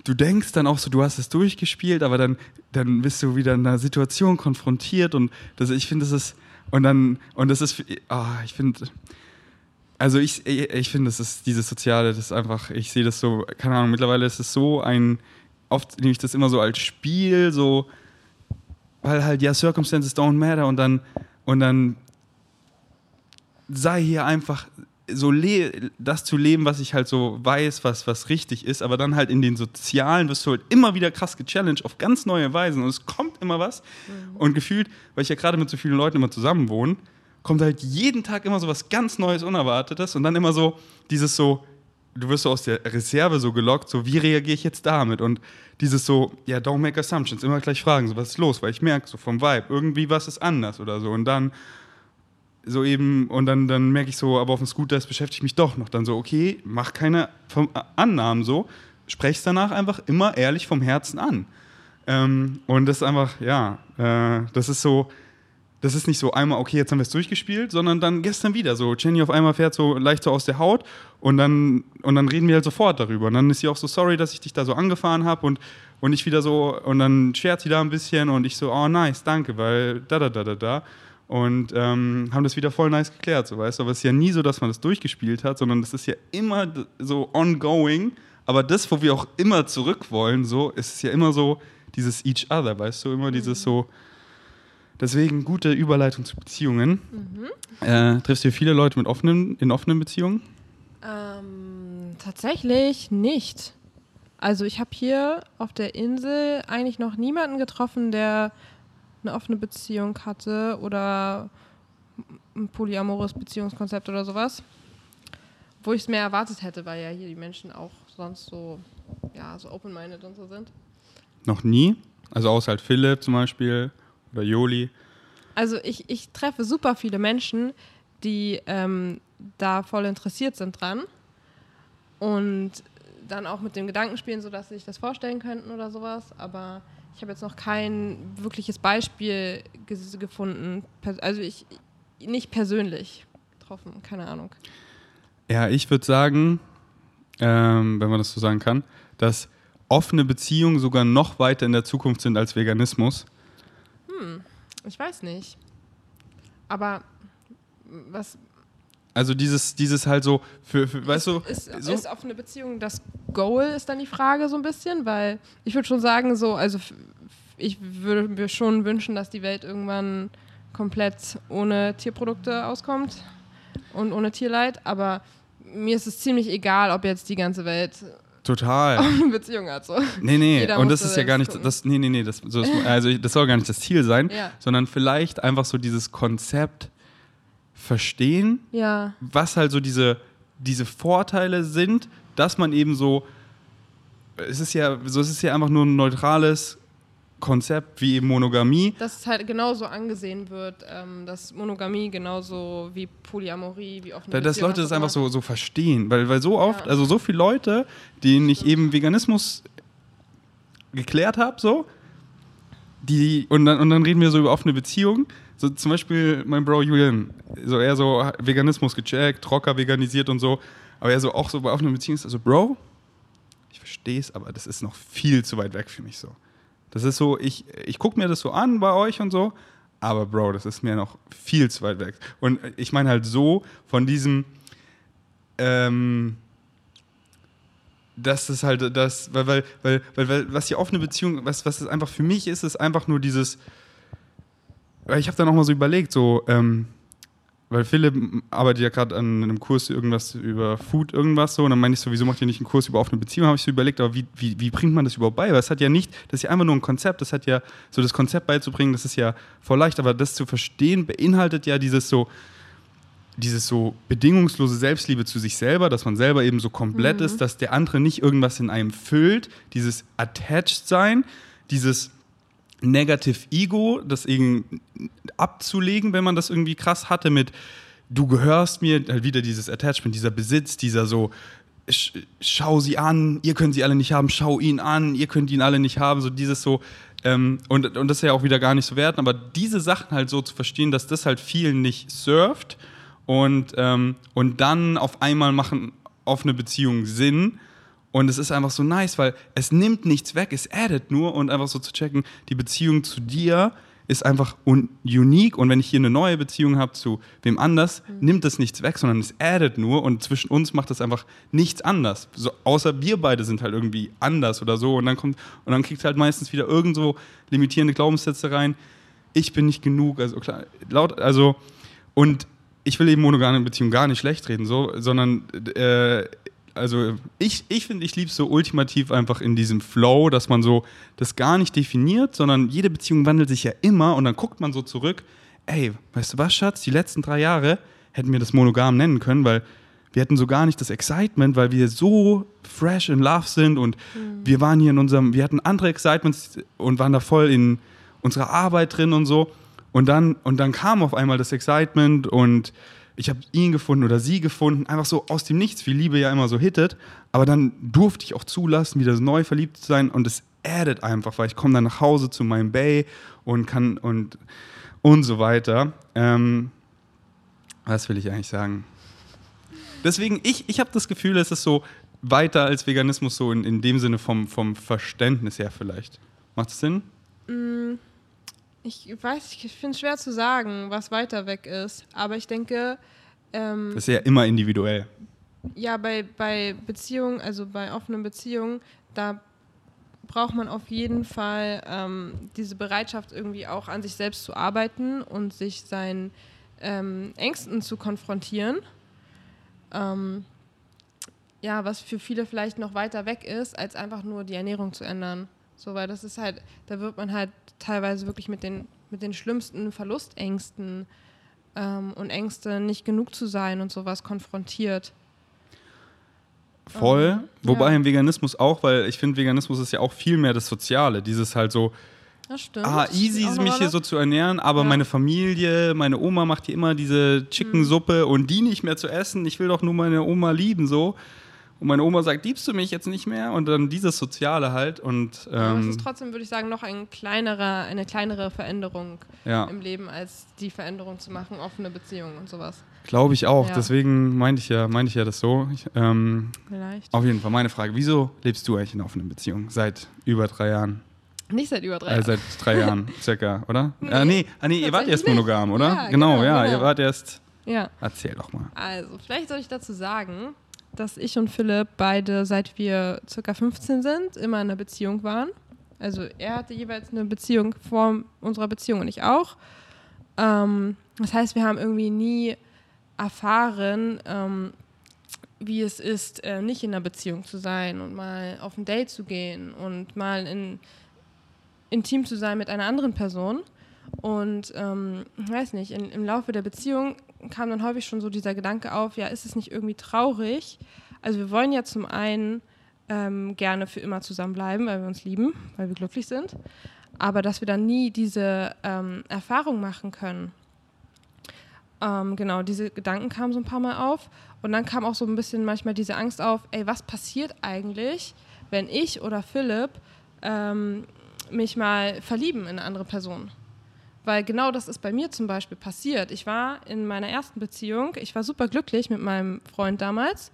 du denkst dann auch so, du hast es durchgespielt, aber dann, dann bist du wieder in einer Situation konfrontiert und das, ich finde, das ist, und dann, und das ist, ah, ich finde, also ich, ich finde, das ist dieses Soziale, das ist einfach, ich sehe das so, keine Ahnung, mittlerweile ist es so ein, oft nehme ich das immer so als Spiel, so, weil halt, ja, Circumstances don't matter und dann, und dann sei hier einfach so das zu leben, was ich halt so weiß, was, was richtig ist, aber dann halt in den Sozialen wirst du halt immer wieder krass gechallenged auf ganz neue Weisen und es kommt kommt immer was. Und gefühlt, weil ich ja gerade mit so vielen Leuten immer zusammen wohne, kommt halt jeden Tag immer so was ganz Neues, Unerwartetes und dann immer so dieses so, du wirst so aus der Reserve so gelockt, so wie reagiere ich jetzt damit? Und dieses so, ja, don't make assumptions, immer gleich fragen, so was ist los, weil ich merke so vom Vibe, irgendwie was ist anders oder so. Und dann so eben, und dann, dann merke ich so, aber auf dem Scooter, das beschäftigt mich doch noch. Dann so, okay, mach keine vom- Annahmen so, sprech's danach einfach immer ehrlich vom Herzen an. Ähm, und das ist einfach, ja, äh, das ist so, das ist nicht so einmal, okay, jetzt haben wir es durchgespielt, sondern dann gestern wieder so. Jenny auf einmal fährt so leicht so aus der Haut und dann, und dann reden wir halt sofort darüber. Und dann ist sie auch so sorry, dass ich dich da so angefahren habe und, und ich wieder so, und dann schert sie da ein bisschen und ich so, oh nice, danke, weil da, da, da, da, da. Und ähm, haben das wieder voll nice geklärt, so weißt du. Aber es ist ja nie so, dass man das durchgespielt hat, sondern das ist ja immer so ongoing. Aber das, wo wir auch immer zurück wollen, so, ist es ja immer so dieses each other, weißt du, immer dieses so. Deswegen gute Überleitung zu Beziehungen. Äh, triffst du viele Leute mit offenen, in offenen Beziehungen? Ähm, tatsächlich nicht. Also ich habe hier auf der Insel eigentlich noch niemanden getroffen, der eine offene Beziehung hatte oder ein polyamores Beziehungskonzept oder sowas. Wo ich es mehr erwartet hätte, weil ja hier die Menschen auch sonst so, ja, so open-minded und so sind. Noch nie. Also außer halt Philipp zum Beispiel oder Joli. Also ich, ich treffe super viele Menschen, die ähm, da voll interessiert sind dran und dann auch mit dem Gedanken spielen, sodass sie sich das vorstellen könnten oder sowas. Aber ich habe jetzt noch kein wirkliches Beispiel gefunden. Also ich nicht persönlich getroffen, keine Ahnung. Ja, ich würde sagen, ähm, wenn man das so sagen kann, dass offene Beziehungen sogar noch weiter in der Zukunft sind als Veganismus. Ich weiß nicht. Aber was Also dieses, dieses halt so, für, für weißt du, ist, so, ist offene Beziehung das Goal, ist dann die Frage so ein bisschen, weil ich würde schon sagen, so, also ich würde mir schon wünschen, dass die Welt irgendwann komplett ohne Tierprodukte auskommt und ohne Tierleid, aber mir ist es ziemlich egal, ob jetzt die ganze Welt total. eine Beziehung hat. So. Nee, nee, Jeder und das ist ja gar nicht, gucken. das, nee, nee, nee, das, so, das, also das soll gar nicht das Ziel sein, Ja. sondern vielleicht einfach so dieses Konzept verstehen, Ja, was halt so diese, diese Vorteile sind, dass man eben so, es ist ja, so es ist ja einfach nur ein neutrales Konzept wie eben Monogamie. dass es halt genauso angesehen wird, ähm, dass Monogamie genauso wie Polyamorie, wie offene Da, dass Leute das einfach so, so verstehen. Weil, weil so oft, Ja. also so viele Leute, denen ich eben Veganismus geklärt habe, so, die, und dann, und dann reden wir so über offene Beziehungen. So zum Beispiel mein Bro Julian, so er so Veganismus gecheckt, Rocker veganisiert und so, aber er so auch so bei offenen Beziehungen ist, also Bro, ich verstehe es, aber das ist noch viel zu weit weg für mich so. Das ist so, ich, ich gucke mir das so an bei euch und so, aber Bro, das ist mir noch viel zu weit weg. Und ich meine halt so von diesem, ähm, dass das halt das, weil, weil, weil, weil, was die offene Beziehung, was, was es einfach für mich ist, ist einfach nur dieses, weil ich habe dann auch mal so überlegt, so, ähm, weil Philipp arbeitet ja gerade an einem Kurs irgendwas über Food, irgendwas so, und dann meine ich so, wieso macht ihr nicht einen Kurs über offene Beziehungen? Habe ich so überlegt, aber wie, wie, wie bringt man das überhaupt bei? Weil es hat ja nicht, das ist ja einfach nur ein Konzept, das hat ja, so das Konzept beizubringen, das ist ja voll leicht, aber das zu verstehen beinhaltet ja dieses so, dieses so bedingungslose Selbstliebe zu sich selber, dass man selber eben so komplett ist, dass der andere nicht irgendwas in einem füllt, dieses Attached sein, dieses Negative Ego, das irgendwie abzulegen, wenn man das irgendwie krass hatte mit du gehörst mir, halt wieder dieses Attachment, dieser Besitz, dieser so sch, schau sie an, ihr könnt sie alle nicht haben, schau ihn an, ihr könnt ihn alle nicht haben, so dieses so ähm, und, und das ist ja auch wieder gar nicht so werten, aber diese Sachen halt so zu verstehen, dass das halt vielen nicht surft und, ähm, und dann auf einmal machen offene Beziehungen Sinn und es ist einfach so nice, weil es nimmt nichts weg, es addet nur und einfach so zu checken, die Beziehung zu dir ist einfach un unique und wenn ich hier eine neue Beziehung habe zu wem anders, nimmt das nichts weg, sondern es addet nur und zwischen uns macht das einfach nichts anders. So, außer wir beide sind halt irgendwie anders oder so und dann kommt und dann kriegt halt meistens wieder irgendwo limitierende Glaubenssätze rein. Ich bin nicht genug, also klar, laut, also und ich will eben monogame Beziehungen gar nicht schlecht reden, so, sondern äh, also ich, ich finde, ich liebe es so ultimativ einfach in diesem Flow, dass man so das gar nicht definiert, sondern jede Beziehung wandelt sich ja immer und dann guckt man so zurück, ey, weißt du was, Schatz, die letzten drei Jahre hätten wir das monogam nennen können, weil wir hätten so gar nicht das Excitement, weil wir so fresh in love sind und mhm. wir waren hier in unserem, wir hatten andere Excitements und waren da voll in unserer Arbeit drin und so. Und dann, und dann kam auf einmal das Excitement und ich habe ihn gefunden oder sie gefunden, einfach so aus dem Nichts, wie Liebe ja immer so hittet. Aber dann durfte ich auch zulassen, wieder neu verliebt zu sein und es addet einfach, weil ich komme dann nach Hause zu meinem Bay und kann und, und so weiter. Ähm, was will ich eigentlich sagen? Deswegen, ich, ich habe das Gefühl, es ist so weiter als Veganismus, so in, in dem Sinne vom, vom Verständnis her vielleicht. Macht es Sinn? Mm. Ich weiß, ich finde es schwer zu sagen, was weiter weg ist. Aber ich denke. Ähm, das ist ja immer individuell. Ja, bei, bei Beziehungen, also bei offenen Beziehungen, da braucht man auf jeden Fall ähm, diese Bereitschaft, irgendwie auch an sich selbst zu arbeiten und sich seinen ähm, Ängsten zu konfrontieren. Ähm, ja, was für viele vielleicht noch weiter weg ist, als einfach nur die Ernährung zu ändern. So, weil das ist halt, da wird man halt teilweise wirklich mit den, mit den schlimmsten Verlustängsten ähm, und Ängste, nicht genug zu sein und sowas konfrontiert. Voll. Ähm, Wobei ja. im Veganismus auch, weil ich finde, Veganismus ist ja auch viel mehr das Soziale. Dieses halt so, das stimmt. Ah, easy ist mich hier so zu ernähren, aber ja. meine Familie, meine Oma macht hier immer diese Chicken-Suppe mhm. und die nicht mehr zu essen. Ich will doch nur meine Oma lieben, so. Und meine Oma sagt, liebst du mich jetzt nicht mehr? Und dann dieses Soziale halt. Und, ähm, Aber es ist trotzdem, würde ich sagen, noch ein kleinerer, eine kleinere Veränderung ja. im Leben, als die Veränderung zu machen, offene Beziehungen und sowas. Glaube ich auch. Ja. Deswegen meinte ich ja, meinte ich ja das so. Ich, ähm, Vielleicht. Auf jeden Fall meine Frage: Wieso lebst du eigentlich in offenen Beziehungen seit über drei Jahren? Nicht seit über drei Jahren. Äh, seit drei Jahren circa, oder? Nee, äh, nee, ah, nee ihr wart erst monogam, oder? Ja, genau, genau, ja, genau. ihr wart erst. Ja. Erzähl doch mal. Also, vielleicht soll ich dazu sagen, dass ich und Philipp beide, seit wir circa 15 sind, immer in einer Beziehung waren. Also er hatte jeweils eine Beziehung vor unserer Beziehung und ich auch. Ähm, das heißt, wir haben irgendwie nie erfahren, ähm, wie es ist, äh, nicht in einer Beziehung zu sein und mal auf ein Date zu gehen und mal in, intim zu sein mit einer anderen Person. Und ähm, weiß nicht, in, im Laufe der Beziehung kam dann häufig schon so dieser Gedanke auf, ja, ist es nicht irgendwie traurig? Also wir wollen ja zum einen ähm, gerne für immer zusammenbleiben, weil wir uns lieben, weil wir glücklich sind, aber dass wir dann nie diese ähm, Erfahrung machen können. Ähm, genau, diese Gedanken kamen so ein paar Mal auf und dann kam auch so ein bisschen manchmal diese Angst auf, ey, was passiert eigentlich, wenn ich oder Philipp ähm, mich mal verlieben in eine andere Person? Weil genau das ist bei mir zum Beispiel passiert. Ich war in meiner ersten Beziehung, ich war super glücklich mit meinem Freund damals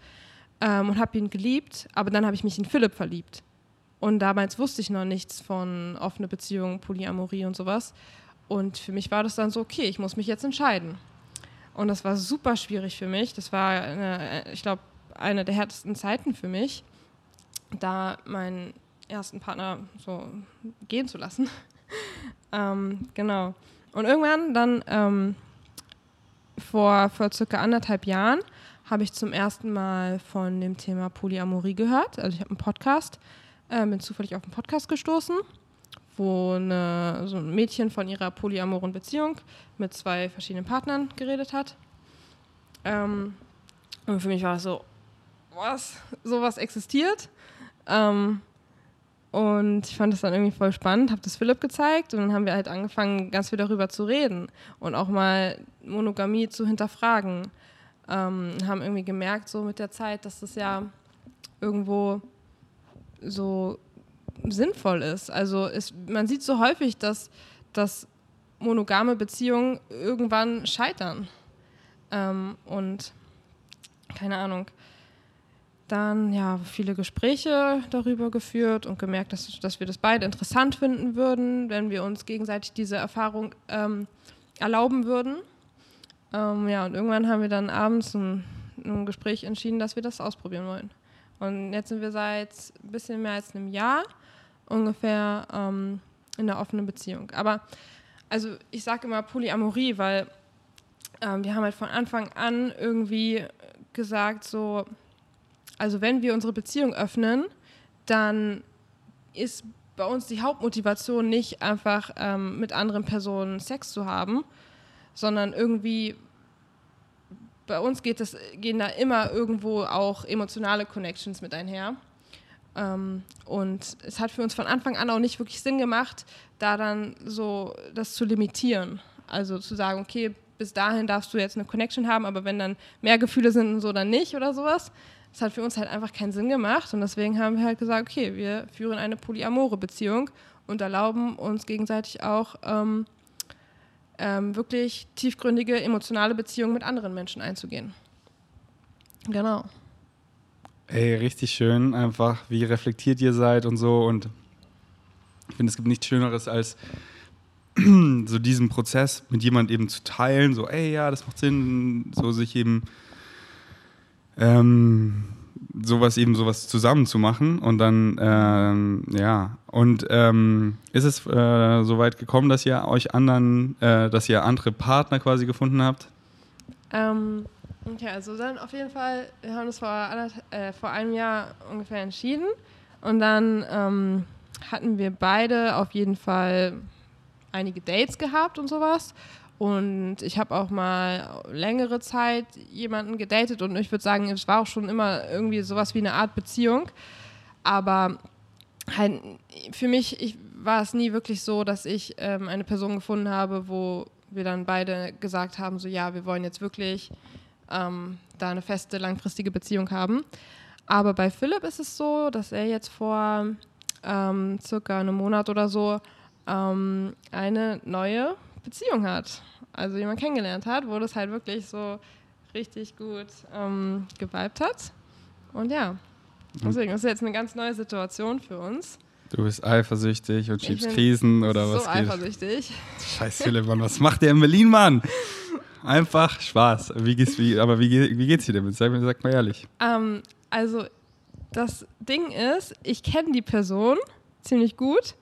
ähm, und habe ihn geliebt, aber dann habe ich mich in Philipp verliebt. Und damals wusste ich noch nichts von offene Beziehungen, Polyamorie und sowas. Und für mich war das dann so, okay, ich muss mich jetzt entscheiden. Und das war super schwierig für mich. Das war, eine, ich glaube, eine der härtesten Zeiten für mich, da meinen ersten Partner so gehen zu lassen. Ähm, genau. Und irgendwann dann ähm, vor, vor circa anderthalb Jahren habe ich zum ersten Mal von dem Thema Polyamorie gehört. Also ich habe einen Podcast, äh, bin zufällig auf einen Podcast gestoßen, wo eine, so ein Mädchen von ihrer polyamoren Beziehung mit zwei verschiedenen Partnern geredet hat. Ähm, und für mich war es so, was? Sowas existiert? Ähm, und ich fand das dann irgendwie voll spannend, habe das Philipp gezeigt und dann haben wir halt angefangen, ganz viel darüber zu reden und auch mal Monogamie zu hinterfragen. Ähm, haben irgendwie gemerkt, so mit der Zeit, dass das ja irgendwo so sinnvoll ist. Also es, man sieht so häufig, dass, dass monogame Beziehungen irgendwann scheitern. Ähm, und keine Ahnung dann ja viele Gespräche darüber geführt und gemerkt, dass, dass wir das beide interessant finden würden, wenn wir uns gegenseitig diese Erfahrung ähm, erlauben würden. Ähm, ja, und irgendwann haben wir dann abends ein, ein Gespräch entschieden, dass wir das ausprobieren wollen. Und jetzt sind wir seit ein bisschen mehr als einem Jahr ungefähr ähm, in einer offenen Beziehung. Aber also ich sage immer Polyamorie, weil ähm, wir haben halt von Anfang an irgendwie gesagt, so also wenn wir unsere Beziehung öffnen, dann ist bei uns die Hauptmotivation nicht einfach ähm, mit anderen Personen Sex zu haben, sondern irgendwie bei uns geht das, gehen da immer irgendwo auch emotionale Connections mit einher. Ähm, und es hat für uns von Anfang an auch nicht wirklich Sinn gemacht, da dann so das zu limitieren. Also zu sagen, okay, bis dahin darfst du jetzt eine Connection haben, aber wenn dann mehr Gefühle sind und so, dann nicht oder sowas. Das hat für uns halt einfach keinen Sinn gemacht und deswegen haben wir halt gesagt, okay, wir führen eine polyamore Beziehung und erlauben uns gegenseitig auch ähm, ähm, wirklich tiefgründige emotionale Beziehungen mit anderen Menschen einzugehen. Genau. Ey, richtig schön, einfach wie reflektiert ihr seid und so. Und ich finde, es gibt nichts Schöneres als so diesen Prozess mit jemand eben zu teilen, so, ey, ja, das macht Sinn, so sich eben ähm, sowas eben sowas zusammen zu machen und dann ähm, ja und ähm, ist es äh, so weit gekommen, dass ihr euch anderen, äh, dass ihr andere Partner quasi gefunden habt? Ähm, okay, also dann auf jeden Fall, wir haben das vor, äh, vor einem Jahr ungefähr entschieden und dann ähm, hatten wir beide auf jeden Fall einige Dates gehabt und sowas und ich habe auch mal längere Zeit jemanden gedatet und ich würde sagen, es war auch schon immer irgendwie sowas wie eine Art Beziehung. Aber halt für mich ich, war es nie wirklich so, dass ich ähm, eine Person gefunden habe, wo wir dann beide gesagt haben, so ja, wir wollen jetzt wirklich ähm, da eine feste, langfristige Beziehung haben. Aber bei Philipp ist es so, dass er jetzt vor ähm, circa einem Monat oder so ähm, eine neue Beziehung hat also jemand kennengelernt hat, wo das halt wirklich so richtig gut ähm, geweibt hat. Und ja, deswegen ist es jetzt eine ganz neue Situation für uns. Du bist eifersüchtig und schiebst Krisen oder so was? So eifersüchtig. Scheiß Philipp, Mann, was macht der in Berlin, Mann? Einfach Spaß. Wie geht's, wie, aber wie, wie geht's dir damit? Sag, sag mal ehrlich. Ähm, also, das Ding ist, ich kenne die Person ziemlich gut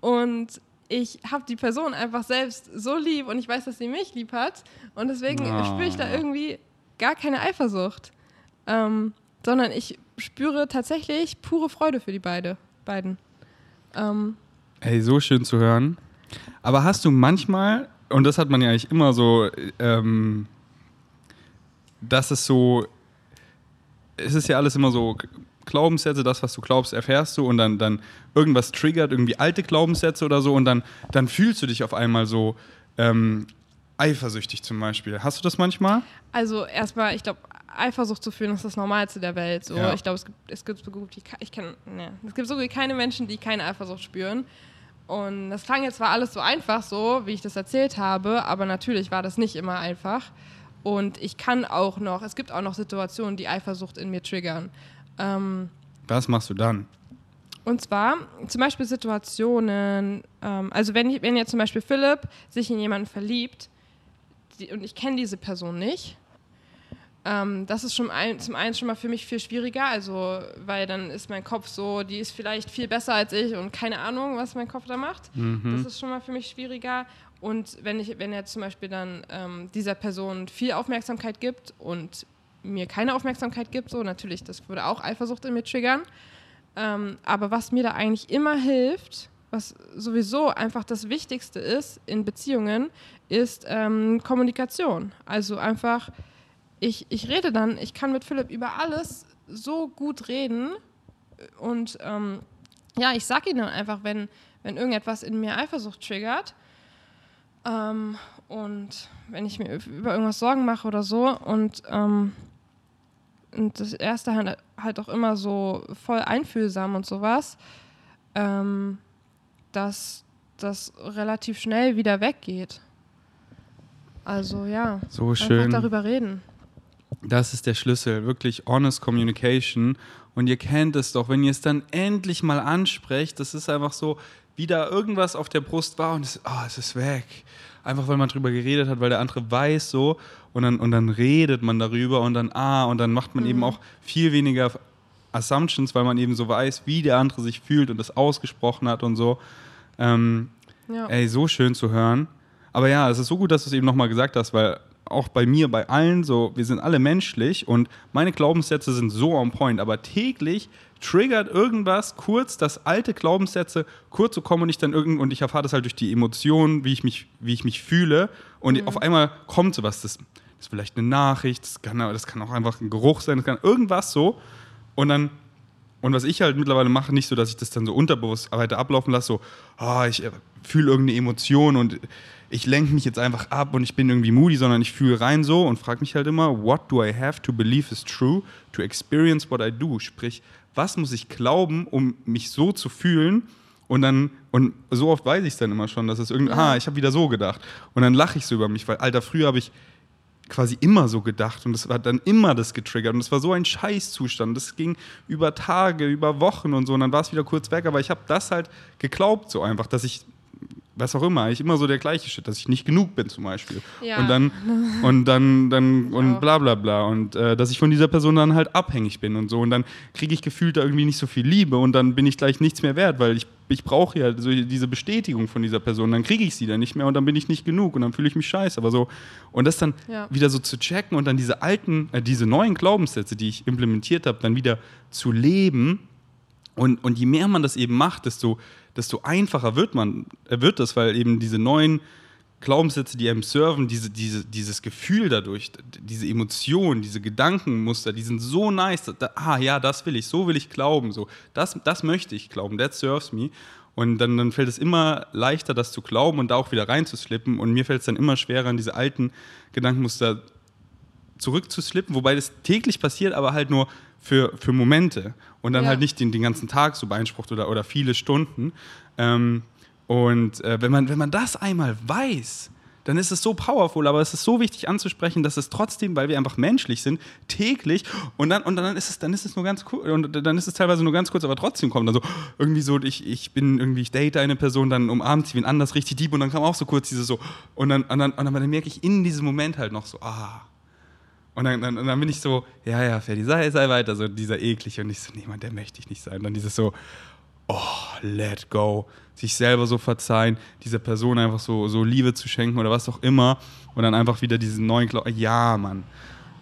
und ich habe die Person einfach selbst so lieb und ich weiß, dass sie mich lieb hat. Und deswegen oh. spüre ich da irgendwie gar keine Eifersucht. Ähm, sondern ich spüre tatsächlich pure Freude für die beide, beiden. Ähm, Ey, so schön zu hören. Aber hast du manchmal, und das hat man ja eigentlich immer so, ähm, dass es so, es ist ja alles immer so Glaubenssätze, das, was du glaubst, erfährst du und dann, dann irgendwas triggert, irgendwie alte Glaubenssätze oder so und dann, dann fühlst du dich auf einmal so ähm, eifersüchtig zum Beispiel. Hast du das manchmal? Also erstmal, ich glaube, Eifersucht zu fühlen ist das Normalste der Welt. So. Ja. Ich glaube, es gibt, es gibt so gut wie ich kenn, ne, es gibt so gut keine Menschen, die keine Eifersucht spüren. Und das klang jetzt zwar alles so einfach, so wie ich das erzählt habe, aber natürlich war das nicht immer einfach. Und ich kann auch noch, es gibt auch noch Situationen, die Eifersucht in mir triggern. Ähm, Was machst du dann? Und zwar zum Beispiel Situationen, ähm, also wenn, wenn jetzt zum Beispiel Philipp sich in jemanden verliebt die, und ich kenne diese Person nicht, ähm, das ist schon ein, zum einen schon mal für mich viel schwieriger, also weil dann ist mein Kopf so, die ist vielleicht viel besser als ich und keine Ahnung, was mein Kopf da macht. Mhm. Das ist schon mal für mich schwieriger. Und wenn ich, wenn er zum Beispiel dann ähm, dieser Person viel Aufmerksamkeit gibt und mir keine Aufmerksamkeit gibt, so natürlich, das würde auch Eifersucht in mir triggern. Ähm, aber was mir da eigentlich immer hilft, was sowieso einfach das Wichtigste ist in Beziehungen, ist ähm, Kommunikation. Also einfach, ich, ich rede dann, ich kann mit Philipp über alles so gut reden und ähm, ja, ich sag ihm dann einfach, wenn, wenn irgendetwas in mir Eifersucht triggert ähm, und wenn ich mir über irgendwas Sorgen mache oder so und ähm, und das erste halt, halt auch immer so voll einfühlsam und sowas, ähm, dass das relativ schnell wieder weggeht. Also ja, so schön. darüber reden. Das ist der Schlüssel, wirklich honest communication. Und ihr kennt es doch, wenn ihr es dann endlich mal ansprecht, das ist einfach so, wie da irgendwas auf der Brust war und es, oh, es ist weg. Einfach weil man drüber geredet hat, weil der andere weiß so und dann, und dann redet man darüber und dann, ah, und dann macht man mhm. eben auch viel weniger Assumptions, weil man eben so weiß, wie der andere sich fühlt und das ausgesprochen hat und so. Ähm, ja. Ey, so schön zu hören. Aber ja, es ist so gut, dass du es eben nochmal gesagt hast, weil auch bei mir, bei allen, so, wir sind alle menschlich und meine Glaubenssätze sind so on point, aber täglich triggert irgendwas kurz, dass alte Glaubenssätze kurz so kommen und ich dann irgend und ich erfahre das halt durch die Emotionen, wie ich mich, wie ich mich fühle und mhm. auf einmal kommt sowas, das, das ist vielleicht eine Nachricht, das kann, das kann auch einfach ein Geruch sein, das kann irgendwas so und dann und was ich halt mittlerweile mache, nicht so, dass ich das dann so unterbewusst weiter ablaufen lasse, so, oh, ich fühle irgendeine Emotion und ich lenke mich jetzt einfach ab und ich bin irgendwie moody, sondern ich fühle rein so und frage mich halt immer, what do I have to believe is true to experience what I do? Sprich, was muss ich glauben, um mich so zu fühlen? Und dann, und so oft weiß ich es dann immer schon, dass es irgendwie, ah, ich habe wieder so gedacht. Und dann lache ich so über mich, weil, Alter, früher habe ich quasi immer so gedacht und das war dann immer das getriggert und es war so ein Scheißzustand. Das ging über Tage, über Wochen und so und dann war es wieder kurz weg, aber ich habe das halt geglaubt so einfach, dass ich was auch immer, ich immer so der gleiche Shit, dass ich nicht genug bin zum Beispiel. Ja. Und dann, und dann, dann, und bla bla bla. Und äh, dass ich von dieser Person dann halt abhängig bin und so. Und dann kriege ich gefühlt da irgendwie nicht so viel Liebe und dann bin ich gleich nichts mehr wert, weil ich, ich brauche ja so diese Bestätigung von dieser Person. Dann kriege ich sie dann nicht mehr und dann bin ich nicht genug und dann fühle ich mich scheiße. Aber so, und das dann ja. wieder so zu checken und dann diese alten, äh, diese neuen Glaubenssätze, die ich implementiert habe, dann wieder zu leben. Und, und je mehr man das eben macht, desto desto einfacher wird man, äh, wird das, weil eben diese neuen Glaubenssätze, die einem serven, diese, diese, dieses Gefühl dadurch, diese Emotionen, diese Gedankenmuster, die sind so nice. Da, ah ja, das will ich, so will ich glauben, so das, das möchte ich glauben, that serves me. Und dann, dann fällt es immer leichter, das zu glauben und da auch wieder reinzuslippen. Und mir fällt es dann immer schwerer, in diese alten Gedankenmuster zurückzuslippen, wobei das täglich passiert, aber halt nur für, für Momente und dann ja. halt nicht den, den ganzen Tag so beansprucht oder, oder viele Stunden. Ähm, und äh, wenn, man, wenn man das einmal weiß, dann ist es so powerful, aber es ist so wichtig anzusprechen, dass es trotzdem, weil wir einfach menschlich sind, täglich und dann, und dann ist es, dann ist es nur ganz kurz, und dann ist es teilweise nur ganz kurz, aber trotzdem kommt dann so, irgendwie so, ich, ich bin irgendwie, ich date eine Person, dann umarmt sie wen anders richtig deep und dann kam auch so kurz diese so, und dann, und dann, und dann, dann merke ich in diesem Moment halt noch so, ah, und dann, dann, dann, bin ich so, ja, ja, Ferdi, sei, sei weiter, so dieser eklige. Und ich so, niemand, der möchte ich nicht sein. Und dann dieses so, oh, let go. Sich selber so verzeihen, dieser Person einfach so, so Liebe zu schenken oder was auch immer. Und dann einfach wieder diesen neuen Glauben. Ja, Mann.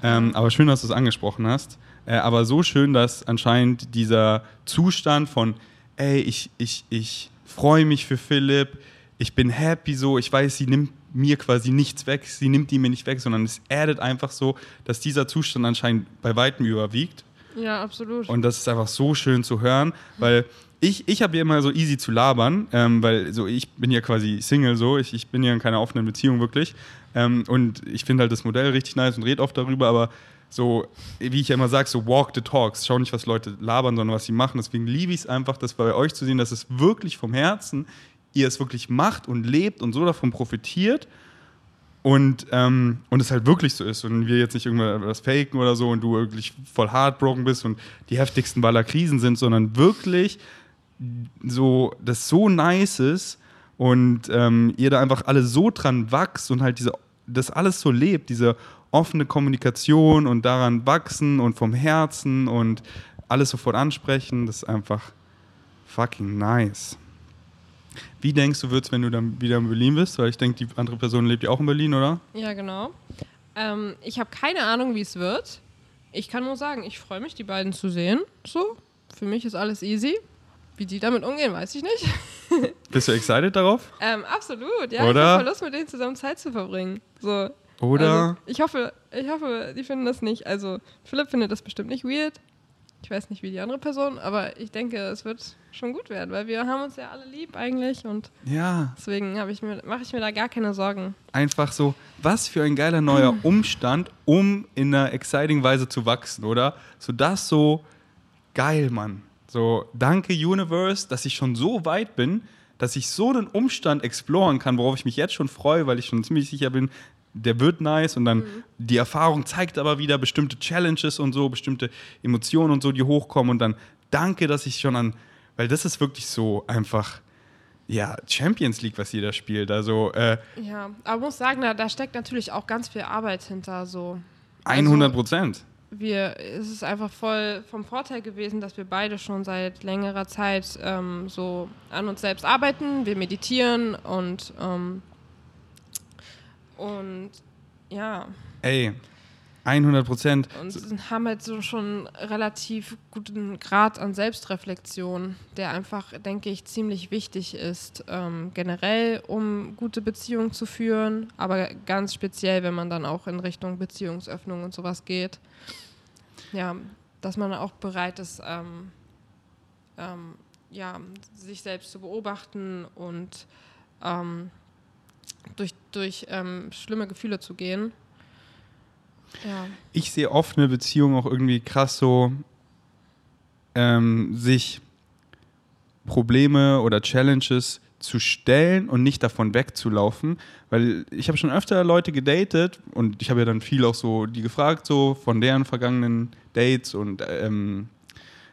Ähm, aber schön, dass du es angesprochen hast. Äh, aber so schön, dass anscheinend dieser Zustand von, ey, ich, ich, ich freue mich für Philipp, ich bin happy so, ich weiß, sie nimmt mir quasi nichts weg, sie nimmt die mir nicht weg, sondern es addet einfach so, dass dieser Zustand anscheinend bei weitem überwiegt. Ja, absolut. Und das ist einfach so schön zu hören, weil ich, ich habe ja immer so easy zu labern, ähm, weil so ich bin ja quasi Single so, ich, ich bin ja in keiner offenen Beziehung wirklich. Ähm, und ich finde halt das Modell richtig nice und rede oft darüber, aber so, wie ich ja immer sage, so walk the talks. Schau nicht, was Leute labern, sondern was sie machen. Deswegen liebe ich es einfach, das bei euch zu sehen, dass es wirklich vom Herzen ihr es wirklich macht und lebt und so davon profitiert und, ähm, und es halt wirklich so ist und wir jetzt nicht irgendwas faken oder so und du wirklich voll heartbroken bist und die heftigsten Baller Krisen sind, sondern wirklich so, das so nice ist und ähm, ihr da einfach alle so dran wachst und halt diese, das alles so lebt, diese offene Kommunikation und daran wachsen und vom Herzen und alles sofort ansprechen, das ist einfach fucking nice. Wie denkst du, wird es, wenn du dann wieder in Berlin bist? Weil ich denke, die andere Person lebt ja auch in Berlin, oder? Ja, genau. Ähm, ich habe keine Ahnung, wie es wird. Ich kann nur sagen, ich freue mich, die beiden zu sehen. So, für mich ist alles easy. Wie die damit umgehen, weiß ich nicht. Bist du excited darauf? Ähm, absolut, ja. Oder? Ich habe Lust, mit denen zusammen Zeit zu verbringen. So. Oder? Also, ich hoffe, ich hoffe, die finden das nicht. Also, Philipp findet das bestimmt nicht weird. Ich weiß nicht, wie die andere Person, aber ich denke, es wird schon gut werden, weil wir haben uns ja alle lieb eigentlich und ja. deswegen mache ich mir da gar keine Sorgen. Einfach so, was für ein geiler neuer Umstand, um in einer exciting Weise zu wachsen, oder? So das so geil, Mann. So, danke Universe, dass ich schon so weit bin, dass ich so einen Umstand exploren kann, worauf ich mich jetzt schon freue, weil ich schon ziemlich sicher bin, der wird nice und dann mhm. die Erfahrung zeigt aber wieder bestimmte Challenges und so, bestimmte Emotionen und so, die hochkommen und dann danke, dass ich schon an, weil das ist wirklich so einfach, ja, Champions League, was jeder spielt. Also, äh, ja, aber muss sagen, da, da, steckt natürlich auch ganz viel Arbeit hinter, so. 100 Prozent. Also, wir, es ist einfach voll vom Vorteil gewesen, dass wir beide schon seit längerer Zeit ähm, so an uns selbst arbeiten. Wir meditieren und ähm, und ja. Ey, 100 Prozent. Und haben halt so schon relativ guten Grad an Selbstreflexion, der einfach, denke ich, ziemlich wichtig ist, ähm, generell, um gute Beziehungen zu führen, aber ganz speziell, wenn man dann auch in Richtung Beziehungsöffnung und sowas geht. Ja, dass man auch bereit ist, ähm, ähm, ja, sich selbst zu beobachten und ähm, durch, durch ähm, schlimme Gefühle zu gehen ja. Ich sehe oft eine Beziehung auch irgendwie krass so, ähm, sich Probleme oder Challenges zu stellen und nicht davon wegzulaufen, weil ich habe schon öfter Leute gedatet und ich habe ja dann viel auch so die gefragt so von deren vergangenen Dates und ähm,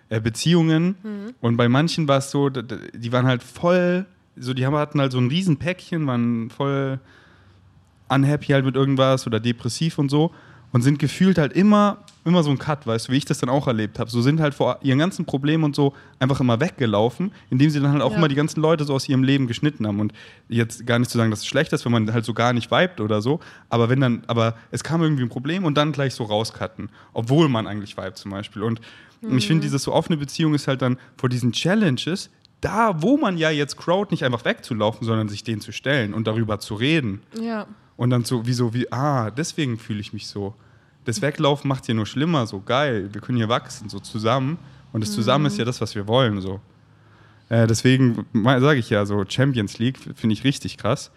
äh, Beziehungen mhm. und bei manchen war es so, die waren halt voll, so die hatten halt so ein riesen Päckchen, waren voll unhappy halt mit irgendwas oder depressiv und so und sind gefühlt halt immer, immer so ein Cut, weißt du, wie ich das dann auch erlebt habe. So sind halt vor ihren ganzen Problemen und so einfach immer weggelaufen, indem sie dann halt auch ja. immer die ganzen Leute so aus ihrem Leben geschnitten haben. Und jetzt gar nicht zu sagen, dass es schlecht ist, wenn man halt so gar nicht vibet oder so, aber wenn dann, aber es kam irgendwie ein Problem und dann gleich so rauscutten, obwohl man eigentlich vibet zum Beispiel. Und mhm. ich finde, diese so offene Beziehung ist halt dann vor diesen Challenges, da, wo man ja jetzt crowd, nicht einfach wegzulaufen, sondern sich denen zu stellen und darüber zu reden. Ja. Und dann so, wie so, wie, ah, deswegen fühle ich mich so. Das Weglaufen macht hier nur schlimmer, so geil. Wir können hier wachsen, so zusammen. Und das Zusammen mhm. ist ja das, was wir wollen, so. Äh, deswegen sage ich ja, so Champions League finde ich richtig krass.